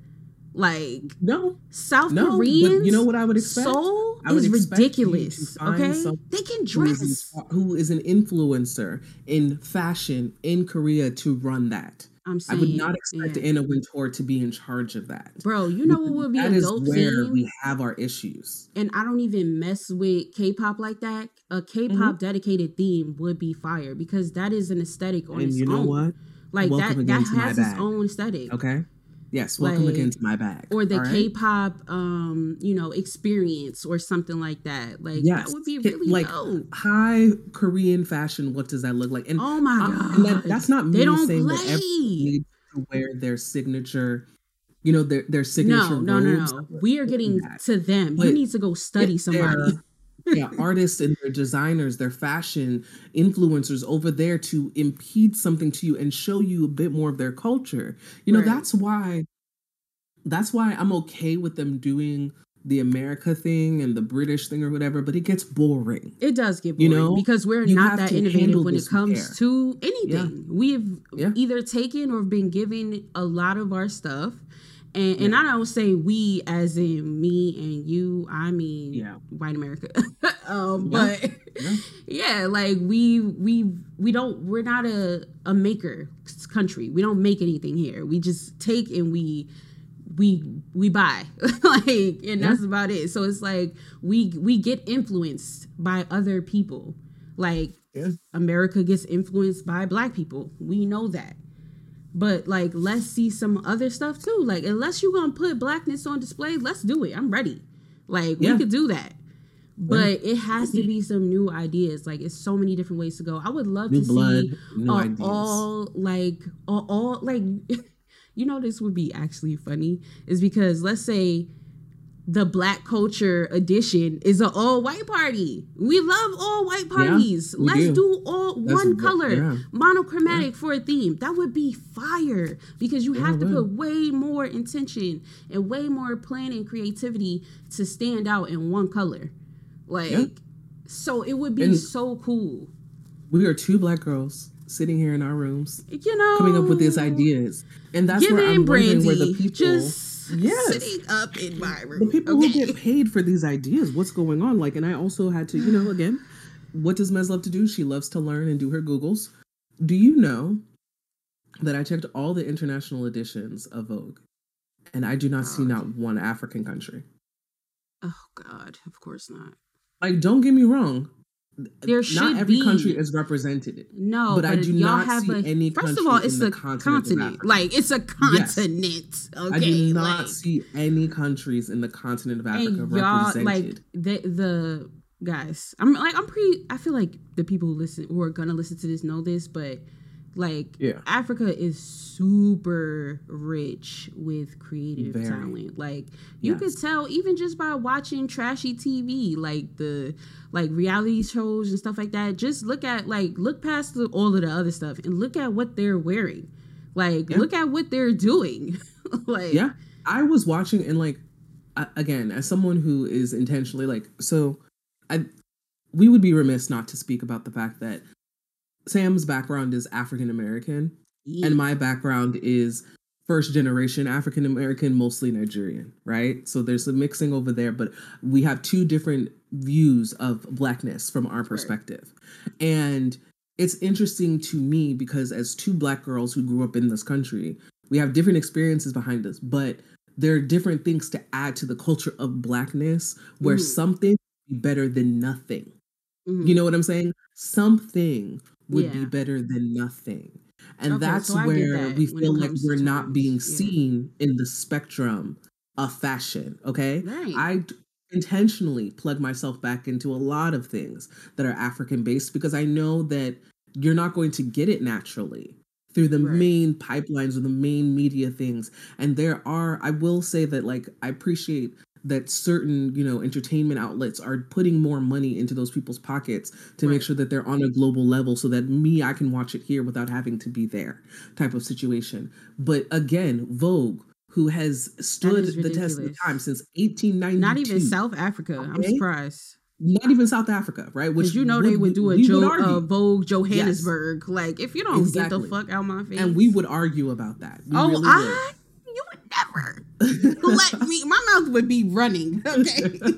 Like no South No, Koreans. you know what I would expect? Seoul I would is expect ridiculous. Okay, they can who is, dress. who is an influencer in fashion in korea to run that I'm saying, I would not expect yeah. Anna Wintour to be in charge of that. Bro, you know what would be that a is where thing? we have our issues. and I don't even mess with K-pop like that. A K-pop Mm-hmm. dedicated theme would be fire because that is an aesthetic on and its you know own. what? Like Welcome that that has its own aesthetic. Okay. Yes. Welcome Like- again to my bag. Or the right? K-pop, um, you know, experience or something like that. Like Yes. that would be really like dope. high Korean fashion. What does that look like? And Oh my god! and that, that's not me they don't saying play. that everyone needs to wear their signature, you know, their their signature. no, no, no, no. We are getting that. to them. But you need to go study somebody. Yeah, artists and their designers, their fashion influencers over there to impede something to you and show you a bit more of their culture. You know, Right. that's why that's why I'm okay with them doing the America thing and the British thing or whatever, but it gets boring. It does get You know, because we're you not that innovative when it comes care. to anything. We've Yeah. either taken or been given a lot of our stuff. And, and I don't say we as in me and you, I mean Yeah. white America. um, Yeah. but Yeah. yeah, like we we we don't we're not a, a maker country. We don't make anything here. We just take and we we we buy like and that's about it so it's like we we get influenced by other people like Yeah. america gets influenced by black people we know that but like let's see some other stuff too. Like unless you're gonna put blackness on display let's do it. I'm ready. Like Yeah. we could do that. But it has to be some new ideas. Like it's so many different ways to go. I would love New to blood, see new uh, ideas. all like all, all like you know this would be actually funny is because let's say the black culture edition is an all white party. We love all white parties. we Let's do. do, all one color, yeah. monochromatic for a theme. That would be fire because you Yeah, have to put way more intention and way more planning and creativity to stand out in one color. Like Yeah. so it would be And- so cool. We are two black girls sitting here in our rooms You know coming up with these ideas. And that's where I'm wondering where the people just Yes. sitting up in my room. the people okay? who get paid for these ideas, what's going on? Like, and I also had to, you know, mm-hmm. again, what does Mez love to do? She loves to learn and do her Googles. Do you know that I checked all the international editions of Vogue and I do not see not one African country? Oh God, of course not. Like, don't get me wrong. There not every be. country is represented. No, But but, I do not have see a. any first of all, it's a continent continent. Like it's a Yes. continent. Okay, I do not like, see any countries in the continent of Africa represented. like the the guys. I'm like I'm pretty. I feel like the people who listen who are gonna listen to this know this, but like Yeah. Africa is super rich with creative Very. talent. Like you could tell even just by watching trashy TV, like the like reality shows and stuff like that. Just look at like look past the, all of the other stuff and look at what they're wearing. Like Yeah. look at what they're doing. like Yeah, I was watching and like I, again, as someone who is intentionally like so, I we would be remiss not to speak about the fact that Sam's background is African American yeah. and my background is first generation African American, mostly Nigerian, right? So there's a mixing over there, but we have two different views of blackness from our perspective. And it's interesting to me because as two black girls who grew up in this country, we have different experiences behind us, but there are different things to add to the culture of blackness where Mhm. something better than nothing. Mhm. You know what I'm saying? Something would be better than nothing. And Okay, that's so where that we feel like we're not terms, being yeah. seen in the spectrum of fashion. Okay. Right. I d- intentionally plug myself back into a lot of things that are African based because I know that you're not going to get it naturally through the Right. main pipelines or the main media things. And there are, I will say that, like, I appreciate that certain, you know, entertainment outlets are putting more money into those people's pockets to make sure that they're on a global level so that me, I can watch it here without having to be there type of situation. But again, Vogue, who has stood the test of time since 1892. Not even South Africa. I'm surprised. Not even South Africa, right? Which you know they would do a jo- would uh. Vogue Johannesburg. Like if you don't get the fuck out my face. and we would argue about that. We oh, really I would never let me. My mouth would be running. Okay.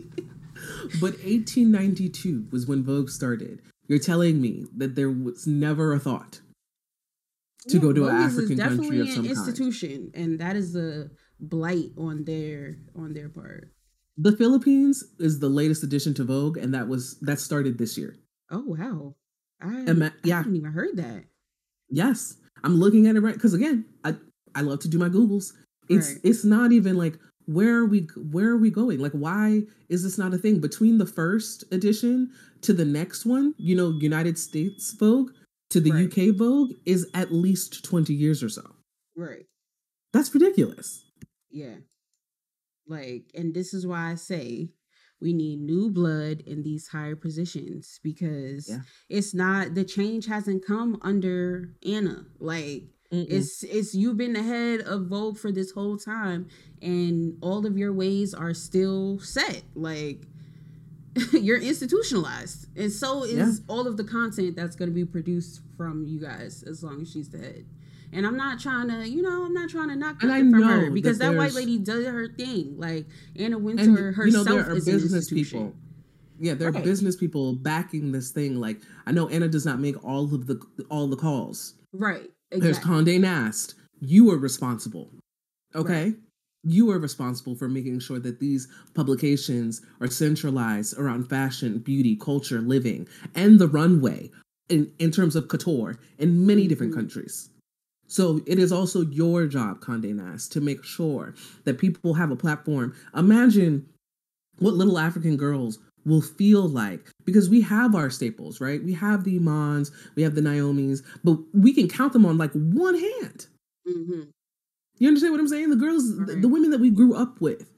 But 1892 was when Vogue started. You're telling me that there was never a thought to yeah, go to Vogue an African country of some an institution, kind. and that is a blight on their on their part. The Philippines is the latest addition to Vogue, and that was that started this year. Oh wow! I, Ima- yeah. I haven't even heard that. Yes, I'm looking at it right because again, I I love to do my googles. It's right. it's not even like where are we where are we going? Like why is this not a thing between the first edition to the next one? You know, United States Vogue to the right. UK Vogue is at least 20 years or so. Right. That's ridiculous. Yeah. Like, and this is why I say we need new blood in these higher positions because yeah. it's not the change hasn't come under Anna. Like Mm-mm. it's it's you've been the head of Vogue for this whole time and all of your ways are still set. Like you're institutionalized. And so is yeah. all of the content that's going to be produced from you guys as long as she's the head. And I'm not trying to, you know, I'm not trying to knock nothing from her because that, that white lady does her thing. Like Anna Wintour and, herself you know, there are is business people. Yeah, there are right. business people backing this thing. Like I know Anna does not make all of the all the calls. Right. Exactly. There's Condé Nast. You are responsible. Okay. Right. You are responsible for making sure that these publications are centralized around fashion, beauty, culture, living, and the runway in, in terms of couture in many different mm-hmm. countries. So it is also your job, Condé Nast, to make sure that people have a platform. Imagine what little African girls will feel like because we have our staples, right? We have the Imans, we have the Naomis, but we can count them on like one hand. Mm-hmm. You understand what I'm saying? The girls, right. the, the women that we grew up with.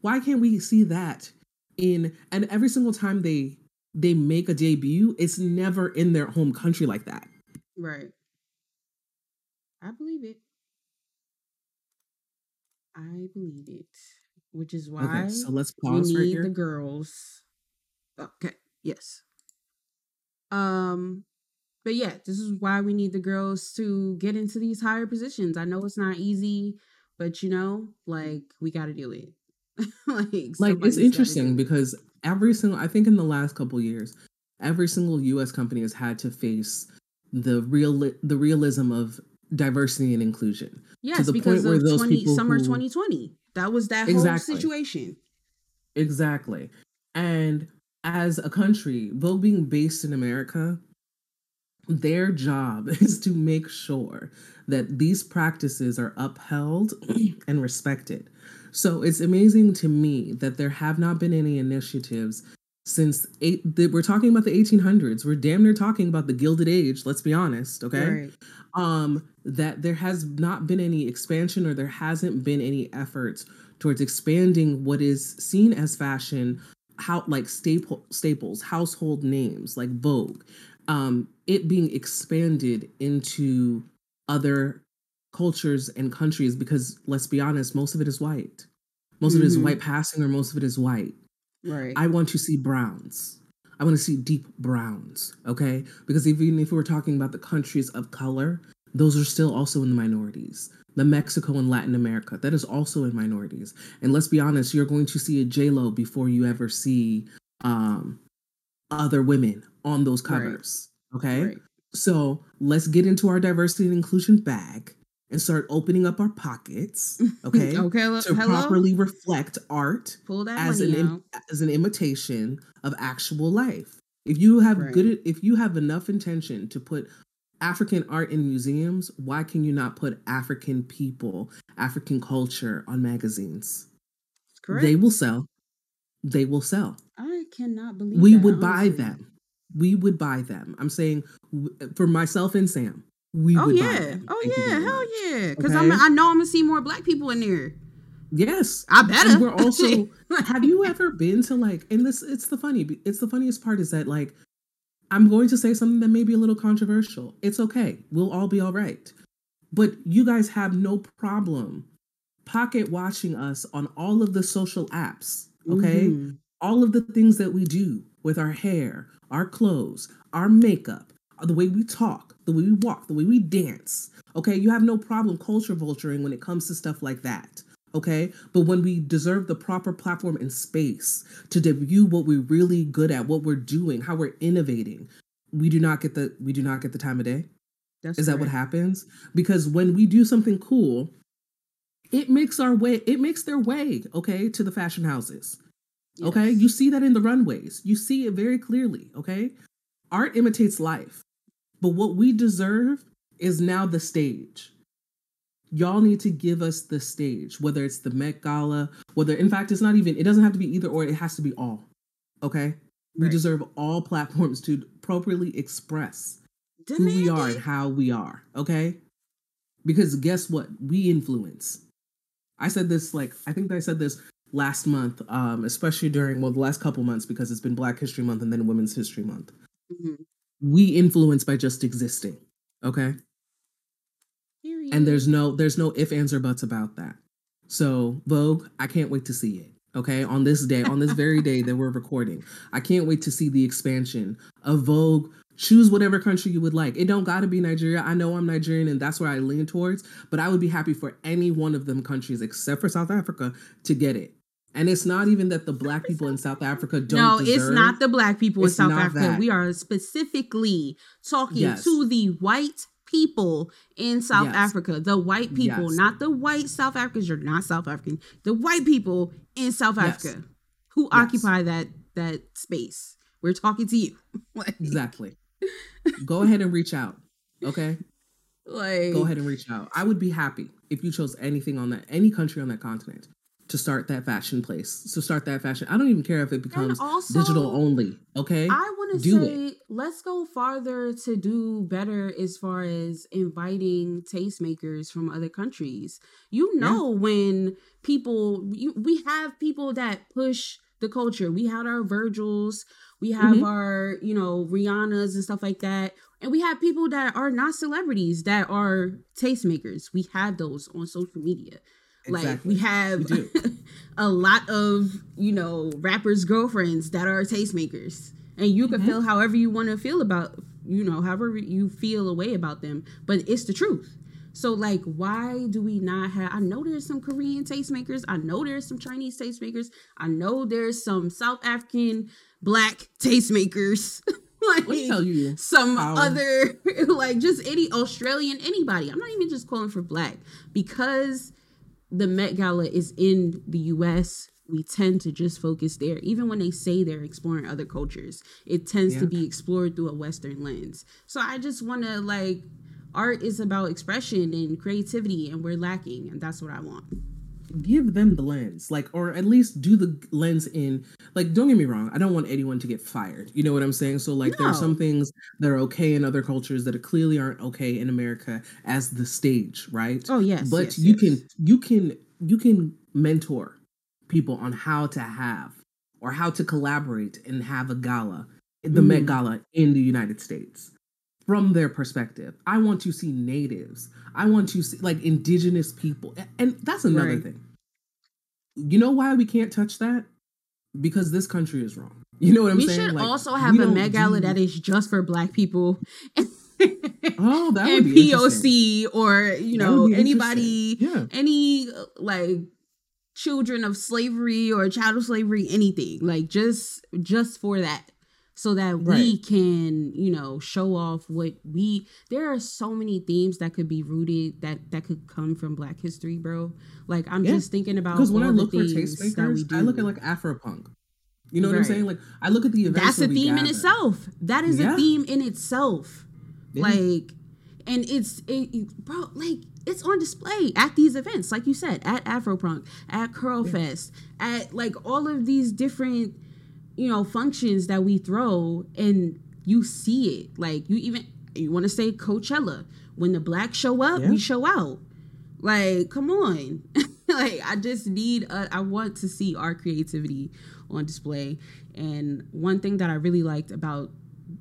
Why can't we see that in and every single time they they make a debut, it's never in their home country like that. Right. I believe it. I believe it. Which is why okay, so let's pause we right need here. the girls. Okay, yes. Um, but yeah, this is why we need the girls to get into these higher positions. I know it's not easy, but you know, like we got to do it. like, like it's interesting because every single, I think in the last couple years, every single U.S. company has had to face the real the realism of diversity and inclusion. Yes, to the because point where those 20, people summer who, 2020. That was that exactly, whole situation. Exactly. And as a country, Vogue being based in America, their job is to make sure that these practices are upheld and respected. So it's amazing to me that there have not been any initiatives since eight the, we're talking about the 1800s we're damn near talking about the gilded age let's be honest okay right. um that there has not been any expansion or there hasn't been any efforts towards expanding what is seen as fashion how like staple staples household names like vogue um it being expanded into other cultures and countries because let's be honest most of it is white most mm-hmm. of it is mm-hmm. white passing or most of it is white Right. I want to see browns. I want to see deep browns, okay? Because even if we're talking about the countries of color, those are still also in the minorities. The Mexico and Latin America, that is also in minorities. And let's be honest, you're going to see a J Lo before you ever see um, other women on those covers, right. okay? Right. So let's get into our diversity and inclusion bag and start opening up our pockets, okay? okay, to hello? properly reflect art as an Im- as an imitation of actual life. If you have right. good if you have enough intention to put African art in museums, why can you not put African people, African culture on magazines? Correct. They will sell. They will sell. I cannot believe we that, would honestly. buy them. We would buy them. I'm saying for myself and Sam, we oh yeah oh Thank yeah hell yeah because okay? i know i'm gonna see more black people in there yes i better and we're also have you ever been to like and this it's the funny it's the funniest part is that like i'm going to say something that may be a little controversial it's okay we'll all be all right but you guys have no problem pocket watching us on all of the social apps okay mm-hmm. all of the things that we do with our hair our clothes our makeup the way we talk, the way we walk, the way we dance. Okay, you have no problem culture vulturing when it comes to stuff like that. Okay, but when we deserve the proper platform and space to debut what we're really good at, what we're doing, how we're innovating, we do not get the we do not get the time of day. That's is correct. that what happens? Because when we do something cool, it makes our way, it makes their way, okay, to the fashion houses. Yes. Okay. You see that in the runways. You see it very clearly. Okay. Art imitates life. But what we deserve is now the stage. Y'all need to give us the stage, whether it's the Met Gala, whether, in fact, it's not even, it doesn't have to be either or, it has to be all. Okay. We right. deserve all platforms to appropriately express who we are and how we are. Okay. Because guess what? We influence. I said this like I think I said this last month, um, especially during well the last couple months because it's been Black History Month and then Women's History Month. Mm-hmm. We influence by just existing. Okay. Period. And there's no there's no if ands or buts about that. So Vogue, I can't wait to see it. Okay, on this day, on this very day that we're recording, I can't wait to see the expansion of Vogue choose whatever country you would like. It don't got to be Nigeria. I know I'm Nigerian and that's where I lean towards, but I would be happy for any one of them countries except for South Africa to get it. And it's not even that the black people in South Africa don't. No, deserve. it's not the black people it's in South Africa. That. We are specifically talking yes. to the white people in South yes. Africa. The white people, yes. not the white South Africans. You're not South African. The white people in South Africa who occupy that that space. We're talking to you. like, exactly go ahead and reach out. Okay. Like go ahead and reach out. I would be happy if you chose anything on that any country on that continent to start that fashion place. To start that fashion. I don't even care if it becomes also, digital only. Okay. I want to say it. let's go farther to do better as far as inviting tastemakers from other countries. You know yeah. when people you, we have people that push the culture. We had our Virgils, we have mm-hmm. our, you know, Rihanna's and stuff like that. And we have people that are not celebrities that are tastemakers. We have those on social media. Exactly. Like we have we a lot of, you know, rappers' girlfriends that are tastemakers. And you can mm-hmm. feel however you want to feel about, you know, however you feel a way about them. But it's the truth. So like why do we not have I know there's some Korean tastemakers, I know there's some Chinese tastemakers, I know there's some South African black tastemakers. like tell you some other like just any Australian anybody. I'm not even just calling for black because the Met Gala is in the US. We tend to just focus there. Even when they say they're exploring other cultures, it tends yeah. to be explored through a Western lens. So I just want to like, art is about expression and creativity, and we're lacking, and that's what I want give them the lens like or at least do the lens in like don't get me wrong i don't want anyone to get fired you know what i'm saying so like no. there are some things that are okay in other cultures that clearly aren't okay in america as the stage right oh yes but yes, you yes. can you can you can mentor people on how to have or how to collaborate and have a gala the mm. met gala in the united states from their perspective. I want to see natives. I want to see like indigenous people. And that's another right. thing. You know why we can't touch that? Because this country is wrong. You know what I'm we saying? We should like, also have a Met Gala do... that is just for black people. oh, that and would be POC or you know anybody, yeah. any uh, like children of slavery or chattel slavery, anything like just just for that so that right. we can you know show off what we there are so many themes that could be rooted that that could come from black history bro like i'm yeah. just thinking about because when i look for tastemakers i look at like afropunk you know what right. i'm saying like i look at the events that's a theme in itself that is yeah. a theme in itself yeah. like and it's it, bro like it's on display at these events like you said at afropunk at curl fest at like all of these different you know functions that we throw and you see it. Like you even you want to say coachella. When the blacks show up yeah. we show out. Like come on. Like i just need a, I want to see our creativity on display. And one thing that i really liked about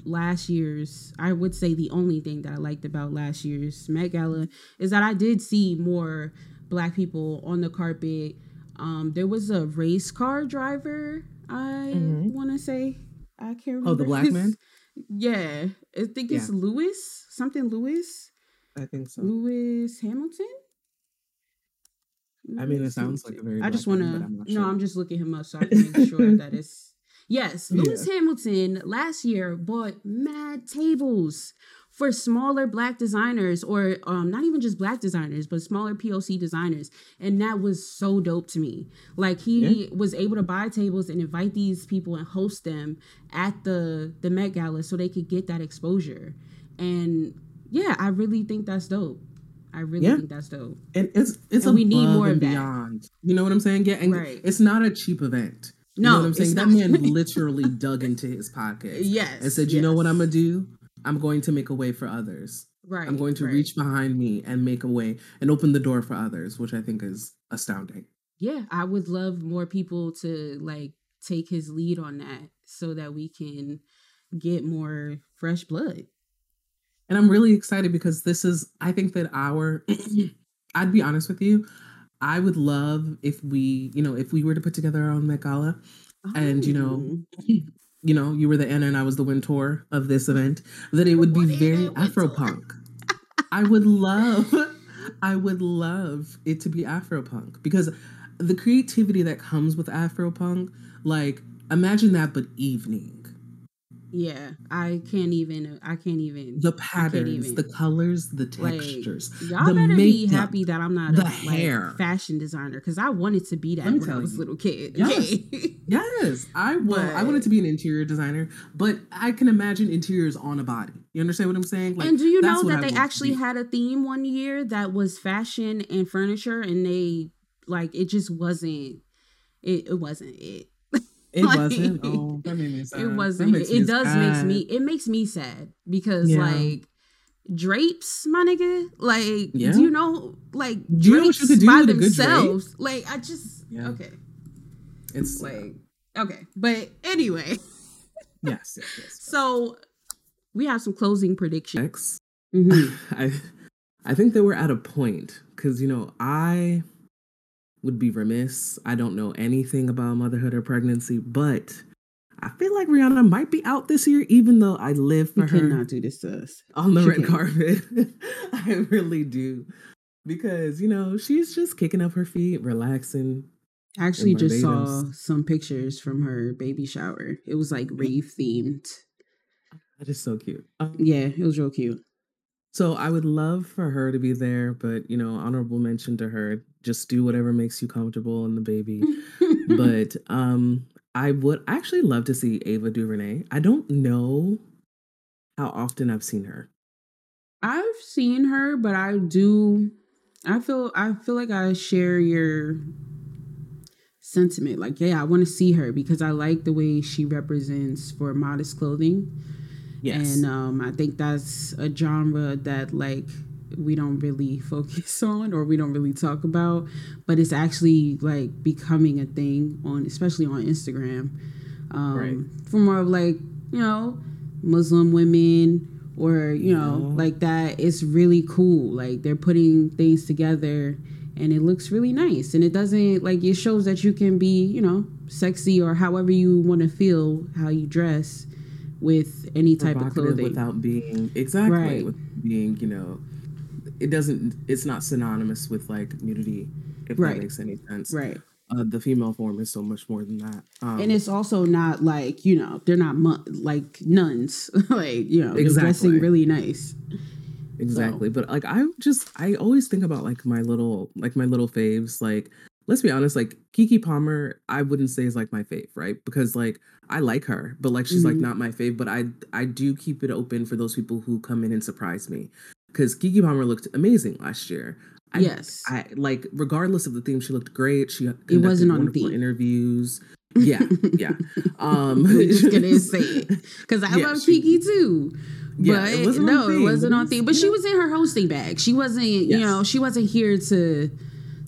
last year's i would say the only thing that i liked about last year's met gala is that i did see more black people on the carpet. Um, there was a race car driver I mm-hmm. want to say I can't remember. Oh, the black his, man. Yeah, I think it's yeah. Lewis something Lewis. I think so. Lewis Hamilton. I mean, it sounds like a very. I just want to. Sure. No, I'm just looking him up so I can make sure that it's. Yes, Lewis yeah. Hamilton last year bought mad tables for smaller black designers or um not even just black designers but smaller poc designers and that was so dope to me like he yeah. was able to buy tables and invite these people and host them at the the met gala so they could get that exposure and yeah i really think that's dope I really yeah. think that's dope. And it's it's and we need more of beyond. That. You know what I'm saying? Yeah, and right. it's not a cheap event. You no, know what I'm saying? That man literally dug into his pocket. Yes. And said, You yes. know what I'm gonna do? I'm going to make a way for others. Right. I'm going to right. reach behind me and make a way and open the door for others, which I think is astounding. Yeah, I would love more people to like take his lead on that so that we can get more fresh blood. And I'm really excited because this is I think that our I'd be honest with you, I would love if we, you know, if we were to put together our own Met Gala oh. and, you know, oh. you know, you were the Anna and I was the Wintour of this event, that it would be very Afro punk. I would love, I would love it to be Afro punk because the creativity that comes with Afro punk, like imagine that, but evening yeah, I can't even. I can't even. The patterns, even, the colors, the textures. Like, y'all the better makeup, be happy that I'm not the a hair. Like, fashion designer because I wanted to be that when I was a little kid. Yes, yes, I was. I wanted to be an interior designer, but I can imagine interiors on a body. You understand what I'm saying? Like, and do you know that they actually had a theme one year that was fashion and furniture, and they like it just wasn't. It, it wasn't it it like, wasn't. Oh, that made me sad. It wasn't. It, it does makes me. It makes me sad because yeah. like drapes, my nigga. Like, yeah. do you know like drapes you know by themselves? Like, I just yeah. okay. It's like okay, but anyway. yes, yes, yes. So we have some closing predictions. Mm-hmm. I I think that we're at a point because you know I would be remiss. I don't know anything about motherhood or pregnancy, but I feel like Rihanna might be out this year, even though I live for you her. Cannot do this to us on the she red can. carpet. I really do, because you know she's just kicking up her feet, relaxing. I actually just saw some pictures from her baby shower. It was like rave themed. That is so cute. Um, yeah, it was real cute. So I would love for her to be there, but you know, honorable mention to her. Just do whatever makes you comfortable and the baby. but um I would actually love to see Ava DuVernay. I don't know how often I've seen her. I've seen her, but I do I feel I feel like I share your sentiment. Like, yeah, I want to see her because I like the way she represents for modest clothing. Yes. And um, I think that's a genre that like we don't really focus on or we don't really talk about, but it's actually like becoming a thing on, especially on Instagram. Um, right. For more of like you know Muslim women or you know yeah. like that. It's really cool. Like they're putting things together and it looks really nice and it doesn't like it shows that you can be you know sexy or however you want to feel how you dress with any type of clothing without being exactly right. with being you know it doesn't it's not synonymous with like nudity if right. that makes any sense right uh, the female form is so much more than that um, and it's also not like you know they're not mu- like nuns like you know exactly. dressing really nice exactly so. but like i just i always think about like my little like my little faves like let's be honest, like Keke Palmer, I wouldn't say is like my fave, right? Because like I like her, but like she's mm-hmm. like not my fave. But I I do keep it open for those people who come in and surprise me. Because Keke Palmer looked amazing last year. I, yes, I like regardless of the theme, she looked great. She it wasn't on the interviews. Yeah, yeah. Um, just gonna say it because I yeah, love she, Keke too. Yeah, but it no, it wasn't on theme. But she was in her hosting bag. She wasn't, yes. you know, she wasn't here to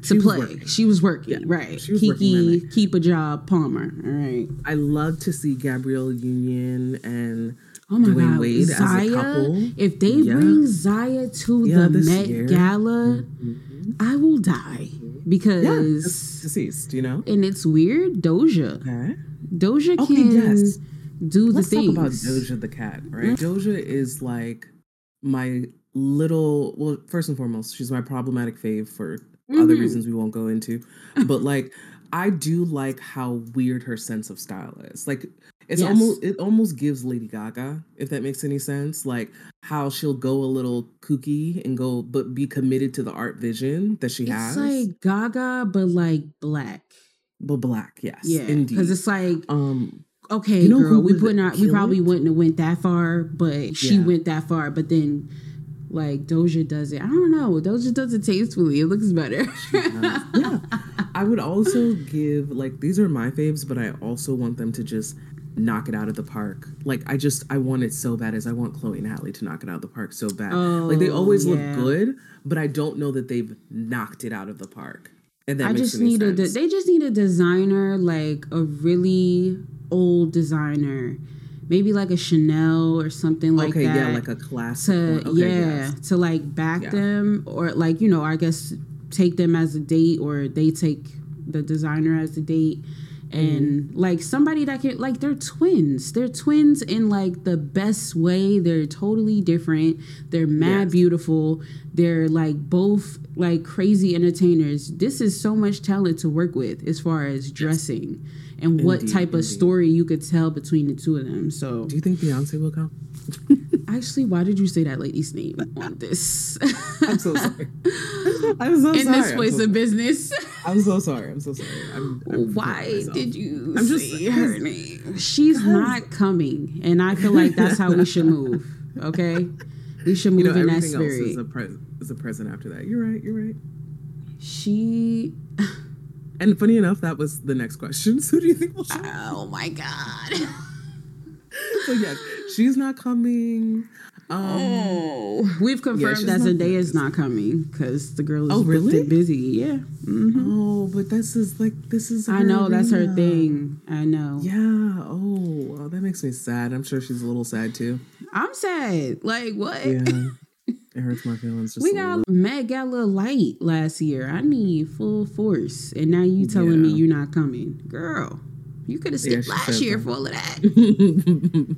to play. She was working, yeah, right? She was working keep a job, Palmer. All right. I love to see Gabrielle Union and oh my Dwyane God, Wade Zaya, as a couple. If they yeah. bring Zaya to yeah, the Met year. Gala, mm-hmm. I will die because deceased. You know, and it's weird. Doja, okay. Doja okay, can yes. do Let's the things. talk about Doja the cat, right? Mm-hmm. Doja is like my little. Well, first and foremost, she's my problematic fave for mm-hmm. other reasons we won't go into. But like I do like how weird her sense of style is. Like It's yes. almost it almost gives Lady Gaga, if that makes any sense. Like how she'll go a little kooky and go, but be committed to the art vision that she it's has. like Gaga, but like black. But black, yes, yeah, indeed. Because it's like, um, okay, you know girl, we put not, we probably it? wouldn't have went that far, but she yeah. went that far. But then, like Doja does it. I don't know. Doja does it tastefully. It looks better. yeah, I would also give like these are my faves, but I also want them to just knock it out of the park. Like I just I want it so bad as I want Chloe and Halle to knock it out of the park so bad. Oh, like they always oh, yeah. look good, but I don't know that they've knocked it out of the park. And that I just need sense. a they just need a designer like a really old designer. Maybe like a Chanel or something like okay, that. Okay, yeah, like a classic. To, okay, yeah, yes. to like back yeah. them or like you know, I guess take them as a date or they take the designer as a date and mm-hmm. like somebody that can like they're twins they're twins in like the best way they're totally different they're mad yes. beautiful they're like both like crazy entertainers this is so much talent to work with as far as dressing yes. And indeed, what type indeed. of story you could tell between the two of them so do you think beyonce will come Actually, why did you say that lady's name on this? I'm so sorry. I'm so sorry In sorry. this place so of business. I'm so sorry. I'm so sorry. I'm, I'm why did you I'm just, say her name? She's not coming, and I feel like that's how we should move. Okay, we should move you know, in that spirit. Else is a, pre- is a present after that. You're right. You're right. She. And funny enough, that was the next question. So, who do you think will show? Oh my god. so yes, she's not coming. Um, oh, we've confirmed yeah, that Zendaya is not coming because the girl is oh, really? busy. Yeah. Mm-hmm. Oh, but this is like this is. I know that's her thing. I know. Yeah. Oh, oh, that makes me sad. I'm sure she's a little sad too. I'm sad. Like what? Yeah. It hurts my feelings. we got little. Meg got a little light last year. I need full force, and now you telling yeah. me you're not coming, girl. You could have skipped yeah, last year that. for all of that.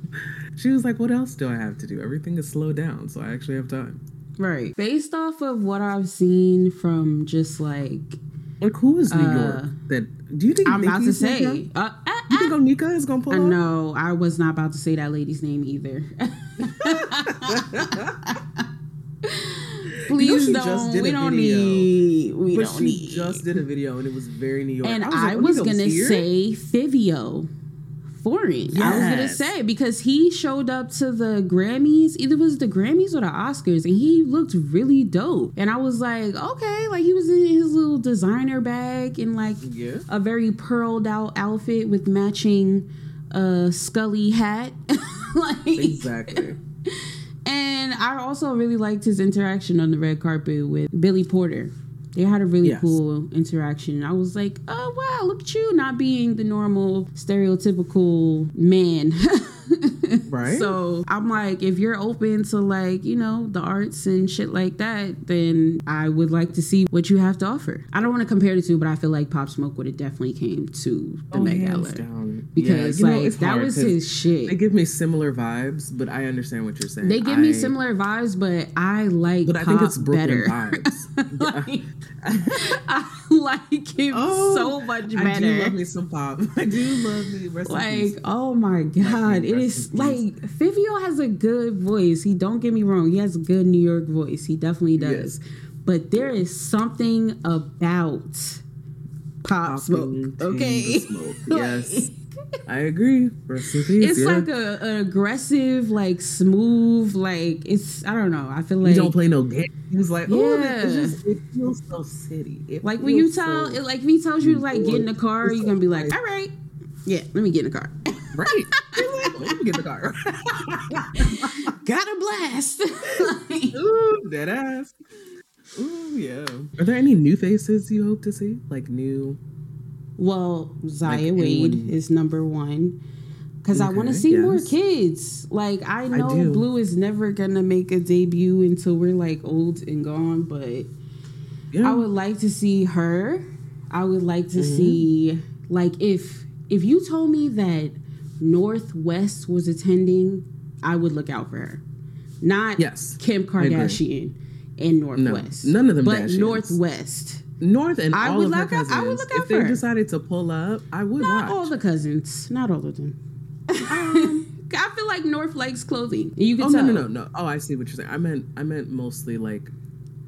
she was like, "What else do I have to do? Everything is slowed down, so I actually have time." Right. Based off of what I've seen from just like like who is New uh, York? That do you think I'm about to say? Uh, uh, you think uh, Onika is gonna pull up? No, I was not about to say that lady's name either. Please you know, don't. we don't video, need. We but don't she need. Just did a video and it was very New York. And I was, I was gonna say Fivio. Foreign. Yes. I was gonna say because he showed up to the Grammys, either was the Grammys or the Oscars, and he looked really dope. And I was like, okay, like he was in his little designer bag and like yeah. a very pearled out outfit with matching uh Scully hat. like exactly. And I also really liked his interaction on the red carpet with Billy Porter. They had a really yes. cool interaction. I was like, oh, wow, look at you not being the normal, stereotypical man. right. So I'm like, if you're open to like, you know, the arts and shit like that, then I would like to see what you have to offer. I don't want to compare the two, but I feel like Pop Smoke would have definitely came to the oh, Met Gala. Because yeah, like know, that was his shit. They give me similar vibes, but I understand what you're saying. They give I, me similar vibes, but I like but I think it's Brooklyn better. vibes. like, I like him oh, so much better. I do love me some pop. I do love me. Like, oh my god, it like Fivio has a good voice. He don't get me wrong, he has a good New York voice. He definitely does. Yes. But there is something about pop smoke. Okay, smoke. Yes. I agree. it's yeah. like a, an aggressive, like smooth, like it's. I don't know. I feel like you don't play no games. Like, oh, yeah, oh, just, it feels so city. It like when you tell, so like if he tells you like get in the car, you're gonna be like, all right, yeah, let me get in the car. Right. let me get the car. Got a blast. Ooh, dead ass. Ooh, yeah. Are there any new faces you hope to see? Like new well, Zaya like Wade anyone... is number one because okay, I want to see yes. more kids. Like I know I Blue is never gonna make a debut until we're like old and gone, but yeah. I would like to see her. I would like to mm-hmm. see like if if you told me that North West was attending, I would look out for her. Not yes, Kim Kardashian in North West. No, none of them, but North West. North and I all would of her cousins. I would look out for her. if they decided to pull up, I would Not watch. all the cousins. Not all of them. Um, I feel like North likes clothing. You can oh tell. no no no no. Oh, I see what you're saying. I meant I meant mostly like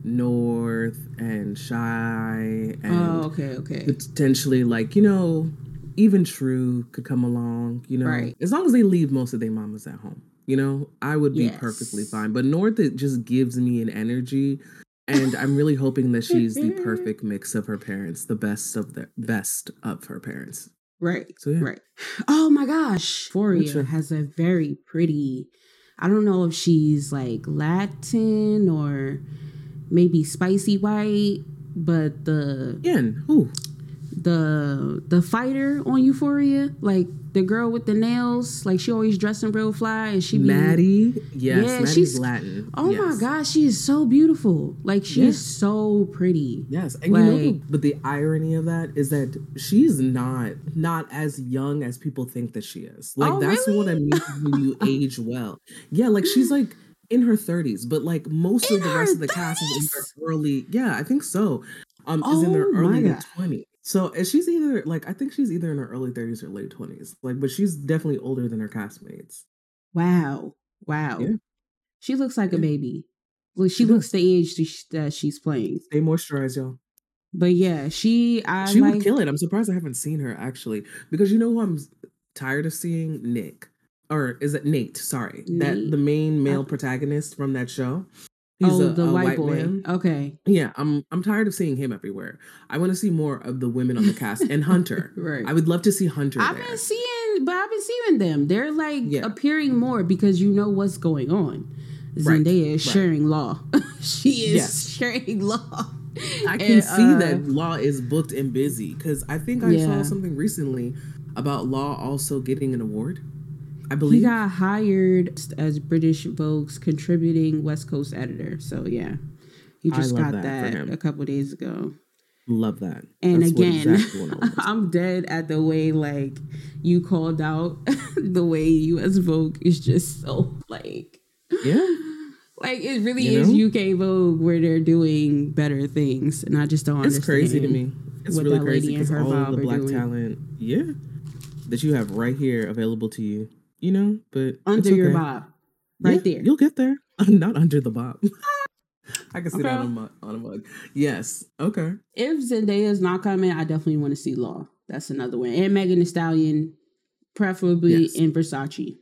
North and Chi and Oh, okay, okay. potentially like you know even True could come along. You know, Right. as long as they leave most of their mamas at home. You know, I would be Yes. perfectly fine. But North it just gives me an energy. And I'm really hoping that she's the perfect mix of her parents, the best of the best of her parents. Right. So yeah. Right. Oh my gosh. Which has a very pretty, I don't know if she's like Latin or maybe spicy white, but the Again, who? the the fighter on Euphoria, like the girl with the nails, like she always dressing real fly and she be, Maddie, yes, yeah, Maddie's she's Latin. Oh yes. my god, she is so beautiful. Like she's yes. so pretty. Yes, and like, you know, the, but the irony of that is that she's not not as young as people think that she is. Like oh, that's really? what I mean when you age well. Yeah, like she's like in her 30s, but like most in of the rest of the cast is in their early. Yeah, I think so. Um, oh, is in oh their early 20s. So and she's either like I think she's either in her early thirties or late twenties. Like, but she's definitely older than her castmates. Wow. Wow. Yeah. She looks like a baby. Well, she looks the age that she's playing. They moisturize, y'all. But yeah, she I she like would kill it. I'm surprised I haven't seen her actually because you know who I'm tired of seeing Nick or is it Nate? Sorry, that the main male I- protagonist from that show. Oh a- the a white, boy. Okay. Yeah, I'm I'm tired of seeing him everywhere. I want to see more of the women on the cast and Hunter. Right. I would love to see Hunter I've there. been seeing, but I've been seeing them. They're like Yeah. appearing more because you know what's going on. Right, Zendaya is right. sharing law. she is Yes. sharing law. I can And, see uh, that Law is booked and busy because I think I Yeah. saw something recently about Law also getting an award. I believe He got hired as British Vogue's contributing West Coast editor. So yeah, he just got that that a couple days ago. Love that. And That's again, exactly. I'm dead at the way like you called out the way US Vogue is just so like yeah. like it really You is know? UK Vogue where they're doing better things, and I just don't It's understand. crazy to me. It's what really crazy because all of the black doing. talent, yeah, that you have right here available to you. You know, but Under it's your okay. bob, right Yeah, there. You'll get there. Not under the bob. I can see that on a mug. On a mug. Yes. Okay. If Zendaya is not coming, I definitely want to see Law. That's another one, and Megan Thee Stallion, preferably Yes. in Versace.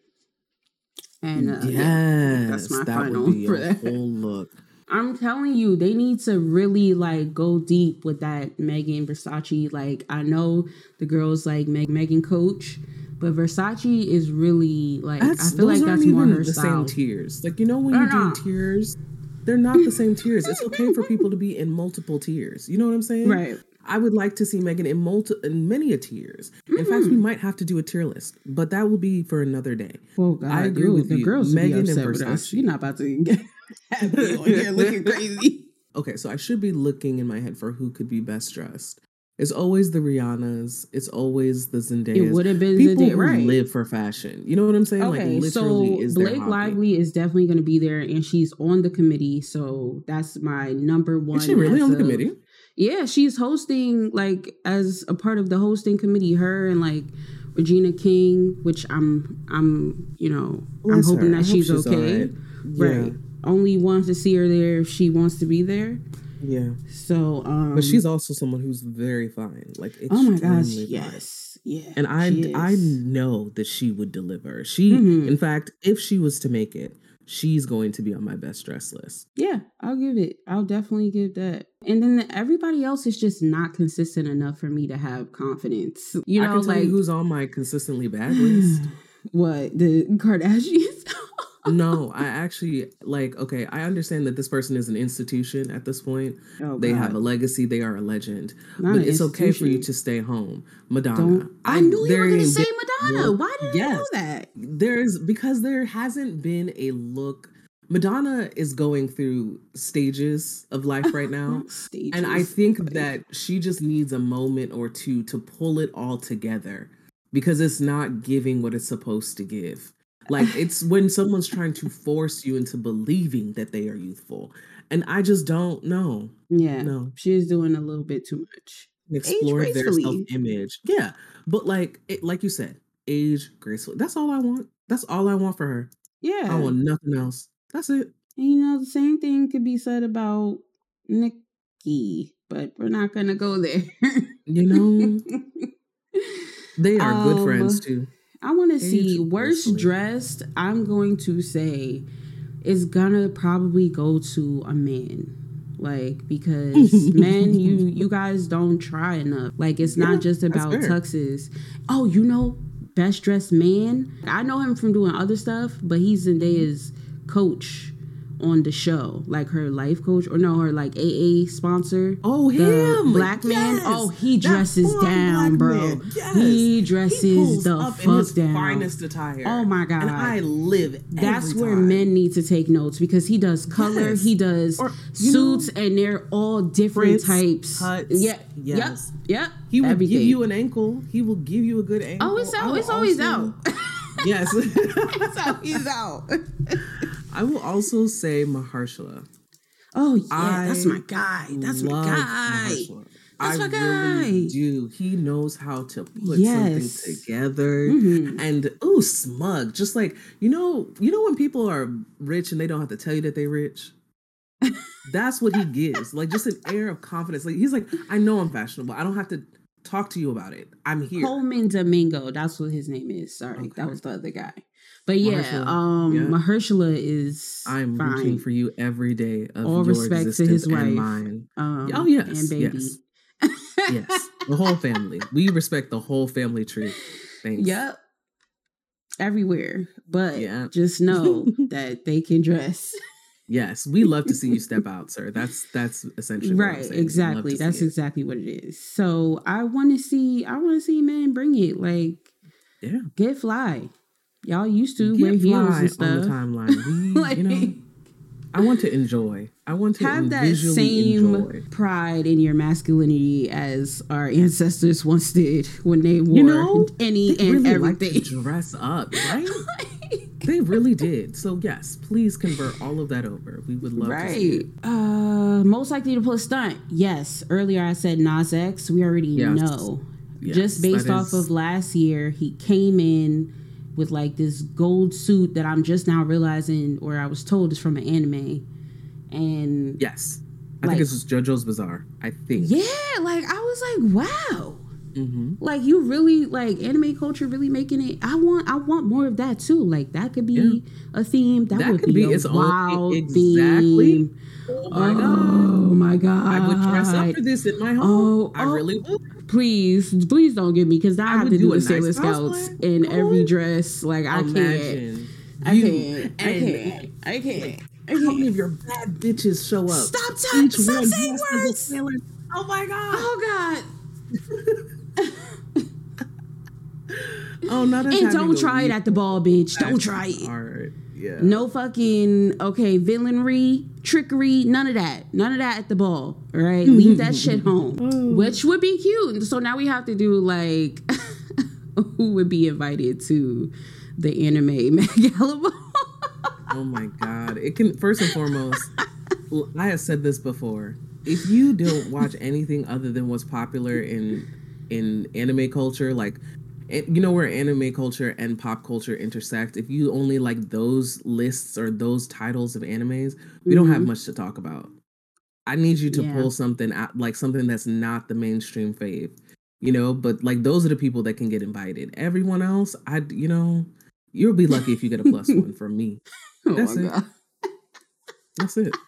And uh, yes, yeah, that's my that final would be for a that. whole look. I'm telling you, they need to really like go deep with that Megan Versace. Like, I know the girls like Meg, Megan Coach, but Versace is really like That's, I feel like that's more her the style. same tiers. Like you know when They're you're doing not. tiers, they're not the same tiers. It's okay for people to be in multiple tiers. You know what I'm saying? Right. I would like to see Megan in multi in many a tiers. In fact, Mm. we might have to do a tier list, but that will be for another day. Oh God, I agree with the you. girls Megan and be upset with us. Versace. You're not about to get me on here looking crazy. Okay, so I should be looking in my head for who could be best dressed. It's always the Rihannas. It's always the Zendayas. It would have been people Zendaya, who right? live for fashion. You know what I'm saying? Okay, like so is Blake. Lively is definitely going to be there, and she's on the committee. So that's my number one. Is she really on the of- committee? Yeah, she's hosting like as a part of the hosting committee. Her and like Regina King, which I'm I'm you know I'm hoping her. That hope she's, she's okay. alright. Yeah. Right. Only wants to see her there if she wants to be there. Yeah. So um But she's also someone who's very fine. Like Oh my gosh, fine. yes. Yeah. And I I know that she would deliver. She Mhm. in fact, if she was to make it, she's going to be on my best dress list. Yeah, I'll give it. I'll definitely give that. And then everybody else is just not consistent enough for me to have confidence. You know, like you who's on my consistently bad list. what the Kardashians. no, I actually like okay, I understand that this person is an institution at this point. Oh, they have a legacy, they are a legend. Not but it's okay for you to stay home. Madonna. Don't. I knew you were going to say Madonna. look- Why did I Yes. know that? There's because there hasn't been a look Madonna is going through stages of life right now. Stages. And I think Like, that she just needs a moment or two to pull it all together because it's not giving what it's supposed to give. Like it's when someone's trying to force you into believing that they are youthful. And I just don't know. Yeah, No. she's doing a little bit too much. Explore their self image. Yeah. But like it, like you said, age gracefully. That's all I want. That's all I want for her. Yeah. I want nothing else. That's it. And, you know, the same thing could be said about Nikki, but we're not gonna go there. You know, they are good Um, friends too. I want to see worst dressed. I'm going to say is gonna probably go to a man. Like because men, you you guys don't try enough. Like it's Yeah, not just about tuxes. Oh, you know, best dressed man. I know him from doing other stuff, but he's in Zendaya's coach on the show, like her life coach or no, her like AA sponsor. Oh, him, black man. Yes! Oh, he dresses down, bro. Yes. He dresses pulls the up in fuck his down. finest attire. Oh my god. And I live. That's where time. men need to take notes because he does color, Yes. he does Or, you know, suits, and they're all different Fritz, types. cuts, yeah, yes. yep, yep. He will everything. give you an ankle. He will give you a good ankle. oh, it's out. It's always also- out. Yes. it's always out. I will also say Mahershala. Oh yeah, I that's my guy. That's my guy. Mahershala. That's I my really guy. do. He knows how to put Yes. something together. Mhm. And ooh, smug. Just like you know, you know when people are rich and they don't have to tell you that they're rich. That's what he gives. Like just an air of confidence. Like he's like, I know I'm fashionable. I don't have to talk to you about it. I'm here. Colman Domingo. That's what his name is. Sorry, Okay. that was the other guy. But yeah, Mahershala, um, yeah. Mahershala is I'm fine. rooting for you every day of All your respect to his wife. mine. Um, Oh, yes, and baby. yes. Yes, the whole family. We respect the whole family tree. Thanks. Yep. Everywhere. But Yeah. just know that they can dress. Yes, we love to see you step out, sir. That's that's essentially right. Exactly. That's it. exactly what it is. So I wanna see I wanna see men bring it. Like yeah. get fly. Y'all used to Get wear heels fly and stuff. on the timeline. We, Like, you know, I want to enjoy. I want to have that same enjoy. pride in your masculinity as our ancestors once did when they wore You know, any They and really like to everything. dress up, right? They really did. So yes, please convert all of that over. We would love to see Right. it. Uh, most likely to pull a stunt. Yes. Earlier I said Nas X. We already Yes. know. Yes, Just based off is- of last year, he came in with like this gold suit that I'm just now realizing, or I was told is from an anime. And Yes. I Like- think it's just JoJo's Bizarre. I think. yeah, like I was like, wow. Hmm Like you really like anime culture really making it. I want I want more of that too. Like that could be a theme. That, That would could be, be a its own- wild exactly. theme. Oh my oh god. my god! I would dress up for this in my home. Oh, I oh. really would. Please, please don't give me because I, I have to do do a the Sailor nice Scouts cosplay. in every dress. Like I can't. Imagine I can't. I can't. I can't. I How many can't. of your bad bitches show up? Stop ta- Each stop saying dressed as a words. Oh my god! Oh God! Oh, not And don't try it at the ball, bitch. Don't try it. Art. Yeah. No fucking okay villainry, trickery, none of that. None of that at the ball. All right, leave that shit home, which would be cute. So now we have to do like who would be invited to the anime ball. Oh my god! It can first and foremost. I have said this before. If you don't watch anything other than what's popular in in anime culture, like eh, you know where anime culture and pop culture intersect. If you only like those lists or those titles of animes, we don't have Mhm. much to talk about. I need you to Yeah. pull something out, like something that's not the mainstream fave, you know. But like those are the people that can get invited. Everyone else, I, you know, you'll be lucky if you get a plus one from me. Oh That's my it. God. That's it.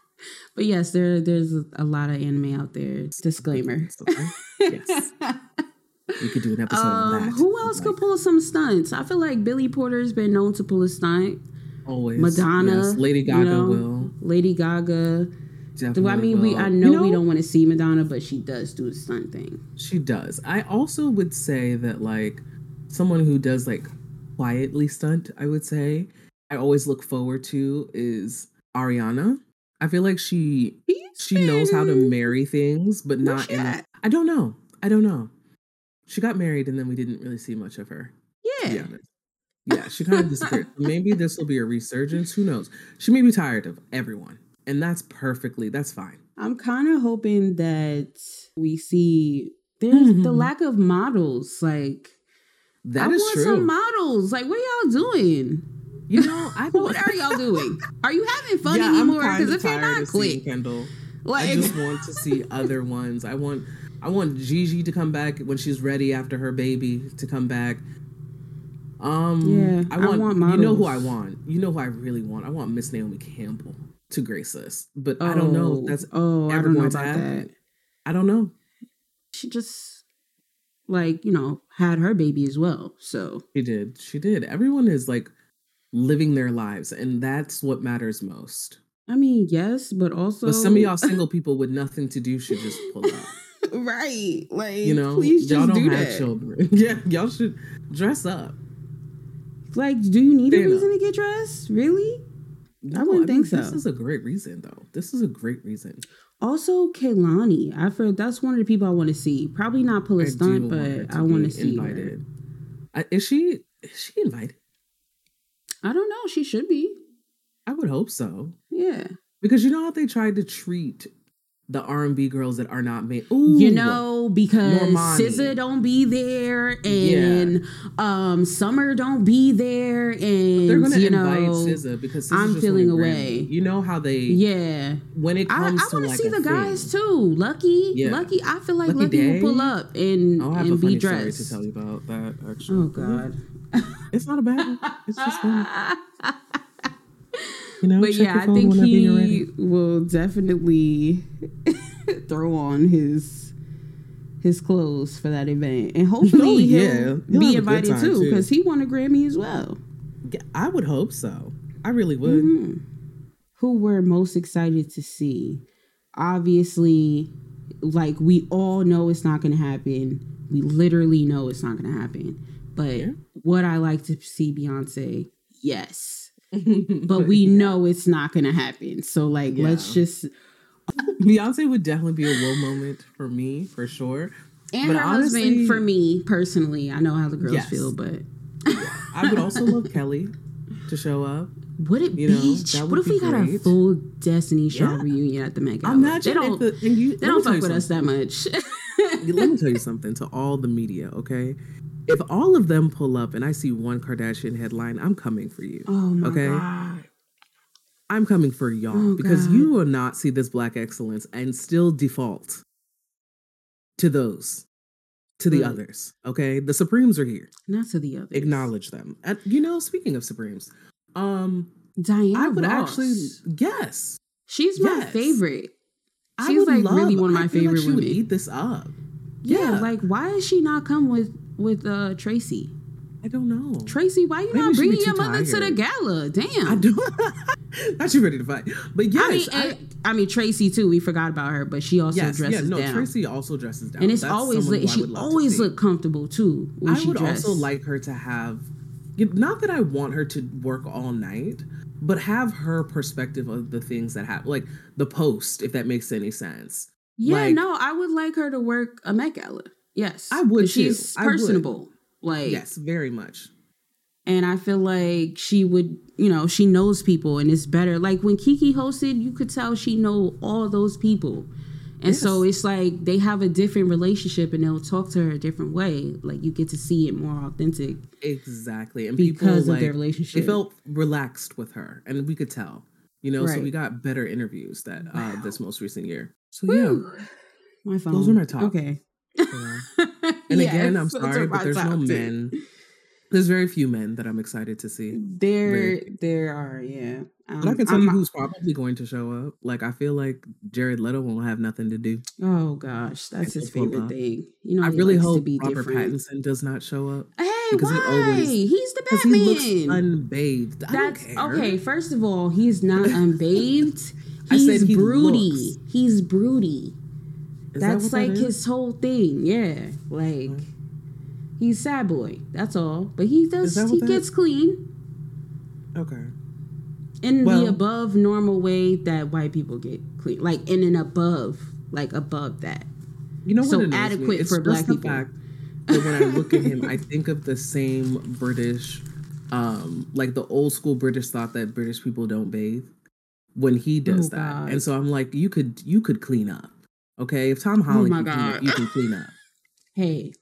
But yes, there there's a lot of anime out there. Disclaimer. Okay. Yes. We could do an episode on Um, that. who else could pull some stunts? I feel like Billy Porter's been known to pull a stunt. always? Madonna, Yes. Lady you Gaga know? will. Lady Gaga. Definitely Do I mean we? will. I You know, we don't want to see Madonna, but she does do a stunt thing. She does. I also would say that like someone who does like quietly stunt, I would say, I always look forward to is Ariana. I feel like she she knows how to marry things, but not in. I don't know. I don't know. She got married and then we didn't really see much of her. Yeah. Yeah, she kind of disappeared. Maybe this will be a resurgence. Who knows? She may be tired of everyone, and that's perfectly. That's fine. I'm kind of hoping that we see there's the Mhm. lack of models. Like That I is want true. some models. Like, what y'all doing? you know, I What are y'all doing? Are you having fun yeah, anymore? Because if you're not, seeing. Kendall. Like, I just want to see other ones. I want I want Gigi to come back when she's ready after her baby to come back. Um Yeah, I I want, want you know who I want. You know who I really want. I want Miss Naomi Campbell to grace us. But I don't know if that's oh, I don't know about that. I don't know. She just like you know had her baby as well. So She did. She did. Everyone is like living their lives and that's what matters most. I mean, yes, but also But some of y'all single people with nothing to do should just pull up. right? Like, You know, please y'all just don't do have that. children. Yeah, y'all should dress up. Like, do you need a reason up. to get dressed? Really? No, wouldn't think so. This is a great reason, though. This is a great reason. Also, Kehlani. I feel that's one of the people I want to see. Probably not pull a I stunt, but I want to see her. I, is she? Is she invited? I don't know. She should be. I would hope so, Yeah. because you know how they tried to treat the R and B girls that are not made. Ooh, You know, because Normani. SZA don't be there and um Summer don't be there and they're gonna you invite know SZA because SZA I'm feeling away. You know how they Yeah. when it comes I, I want to like see the guys thing- too. Lucky, Yeah. Lucky. I feel like Lucky Lucky, will pull up and I'll have a and be funny story dressed. to tell you about that. Actually, Oh God. it's not a bad. one. It's just fun. You know, but yeah, I think he will definitely throw on his his clothes for that event, and hopefully Oh, he'll yeah. He'll be invited too because he won a Grammy as well. I would hope so. I really would. Mhm. Who we're most excited to see? Obviously, like we all know it's not going to happen. We literally know it's not going to happen. But Yeah. would I like to see Beyonce? Yes. But we know it's not going to happen. So like, let's just Beyonce would definitely be a whoa moment for me, for sure. and But her honestly- husband for me personally. I know how the girls Yes. feel, but I would also love Kelly to show up. would it You be? know, what if we be got a full Destiny Child Yeah. reunion at the Met Gala? Imagine they don't. the, you, they don't fuck with us that much. Let me tell you something to all the media, okay? If all of them pull up and I see one Kardashian headline, I'm coming for you. oh my Okay. god. I'm coming for y'all Oh, because God. you will not see this black excellence and still default to those, to the Right. others. Okay, the Supremes are here. Not to the others. Acknowledge them. And you know, speaking of Supremes, um, Diana I would Ross. actually yes. She's my yes. favorite. She's would like love, really one of my feel like favorite she would women. eat this up. Yeah, Yeah. like why is she not come with with uh Tracee? I don't know. Tracee, why you Maybe not bringing your mother to the gala? Damn. I do. Not you ready to fight, but I yes, mean, I, I mean Tracee too. We forgot about her, but she also yes, dresses yeah, no. down. Tracee also dresses down, and it's That's always look, she would love to always look comfortable too when I she would dressed. also like her to have, not that I want her to work all night, but have her perspective of the things that happen, like the post, if that makes any sense. Yeah, like- no, I would like her to work a Met Gala. Yes, I would. She's too. Personable. Like yes, very much. and I feel like she would, you know, she knows people and it's better. Like when Keke hosted, you could tell she know all those people. And so it's like they have a different relationship and they'll talk to her a different way. Like you get to see it more authentic Exactly, and because people of like their relationship. they felt relaxed with her, and we could tell. You know, so we got better interviews that uh, this most recent year. So yeah, my phone. Those are my top. Okay. And again, I'm sorry, but there's no men. There's very few men that I'm excited to see. There, there are, yeah. Um, But I can tell I'm- you who's probably going to show up. Like I feel like Jared Leto won't have nothing to do. Oh gosh, that's his favorite up. thing. You know, I really hope be Robert different. Pattinson does not show up Hey, because he why? always- He's the Batman. he looks unbathed. I That's okay. First of all, he's not unbathed. I He's said he broody. He's broody. Is That's that like is? his whole thing. Yeah, like he's sad boy. That's all. But he does. He that gets clean Okay. in Well- the above normal way that white people get clean. Like in and above, like above that. You know So what? adequate It's for black people. fact that when I look at him, I think of the same British, um, like the old school British thought that British people don't bathe when he does Oh, that, God. and so I'm like, you could you could clean up, okay? If Tom oh Holland my can clean up, you can clean up. Hey,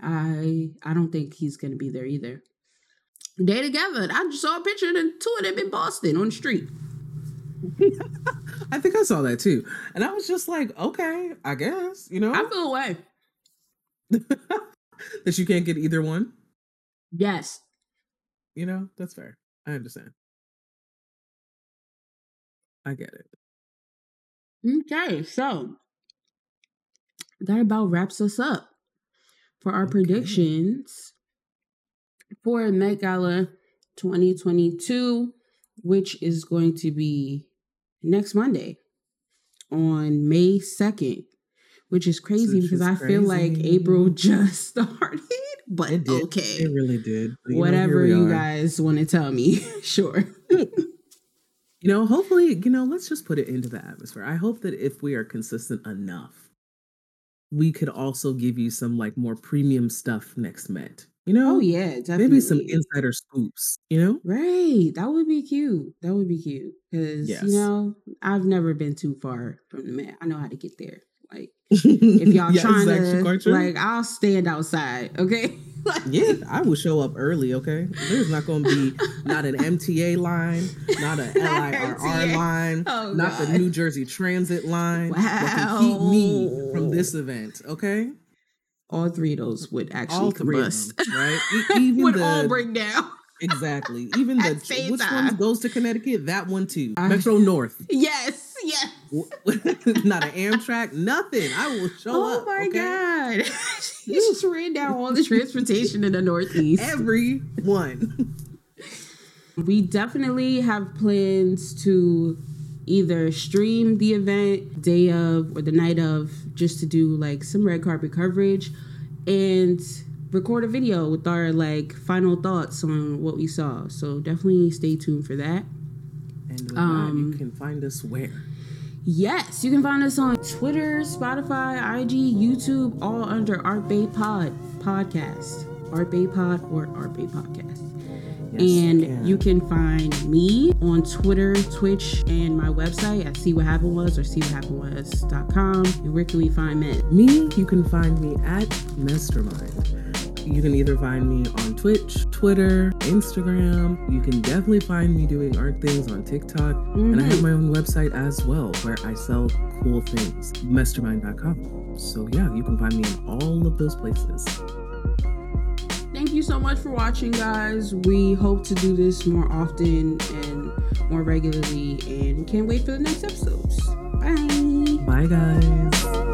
I I don't think he's gonna be there either. They together. I just saw a picture of the two of them in Boston on the street. I think I saw that too. And I was just like, okay, I guess, you know. I feel away. that you can't get either one. Yes. You know, that's fair. I understand. I get it. Okay, so that about wraps us up for our okay. predictions for Met Gala 2022, which is going to be next Monday on May 2nd, which is crazy which because is I crazy. feel like April just started. But it okay. It really did. Whatever know, you guys want to tell me, sure. You know, hopefully, you know, let's just put it into the atmosphere. I hope that if we are consistent enough, we could also give you some like more premium stuff next Met. You know? Oh yeah, definitely. Maybe some insider scoops, you know? Right. That would be cute. That would be cute. Because yes. you know, I've never been too far from the Met. I know how to get there. Like if y'all yeah, trying to like I'll stand outside, okay? yeah, I will show up early. Okay, there's not going to be not an MTA line, not a LIRR line, oh, not God. the New Jersey Transit line wow. that can keep me from this event. Okay, all three of those would actually all combust, them, right? Even would the, all break down. Exactly. Even the which time. one goes to Connecticut? That one too. Uh, Metro North. Yes. Yes. Not an Amtrak. Nothing. I will show oh up. Oh my okay? god! you just ran down all the transportation in the Northeast. Every one. We definitely have plans to either stream the event day of or the night of, just to do like some red carpet coverage, and record a video with our like final thoughts on what we saw. So definitely stay tuned for that. And um, that, you can find us where? Yes, you can find us on Twitter, Spotify, IG, YouTube, all under Art Bay Pod podcast, Art Bay Pod or Art Bay Podcast. Yes, and can. you can find me on Twitter, Twitch, and my website at see what happened was or see what happened was.com. And where can we find me? Me, you can find me at Mastermind. You can either find me on Twitch, Twitter, Instagram. You can definitely find me doing art things on TikTok. Mm-hmm. And I have mm-hmm. my own website as well where I sell cool things, mastermind.com. So yeah, you can find me in all of those places. Thank you so much for watching, guys. We hope to do this more often and more regularly, and can't wait for the next episodes. Bye. Bye, guys.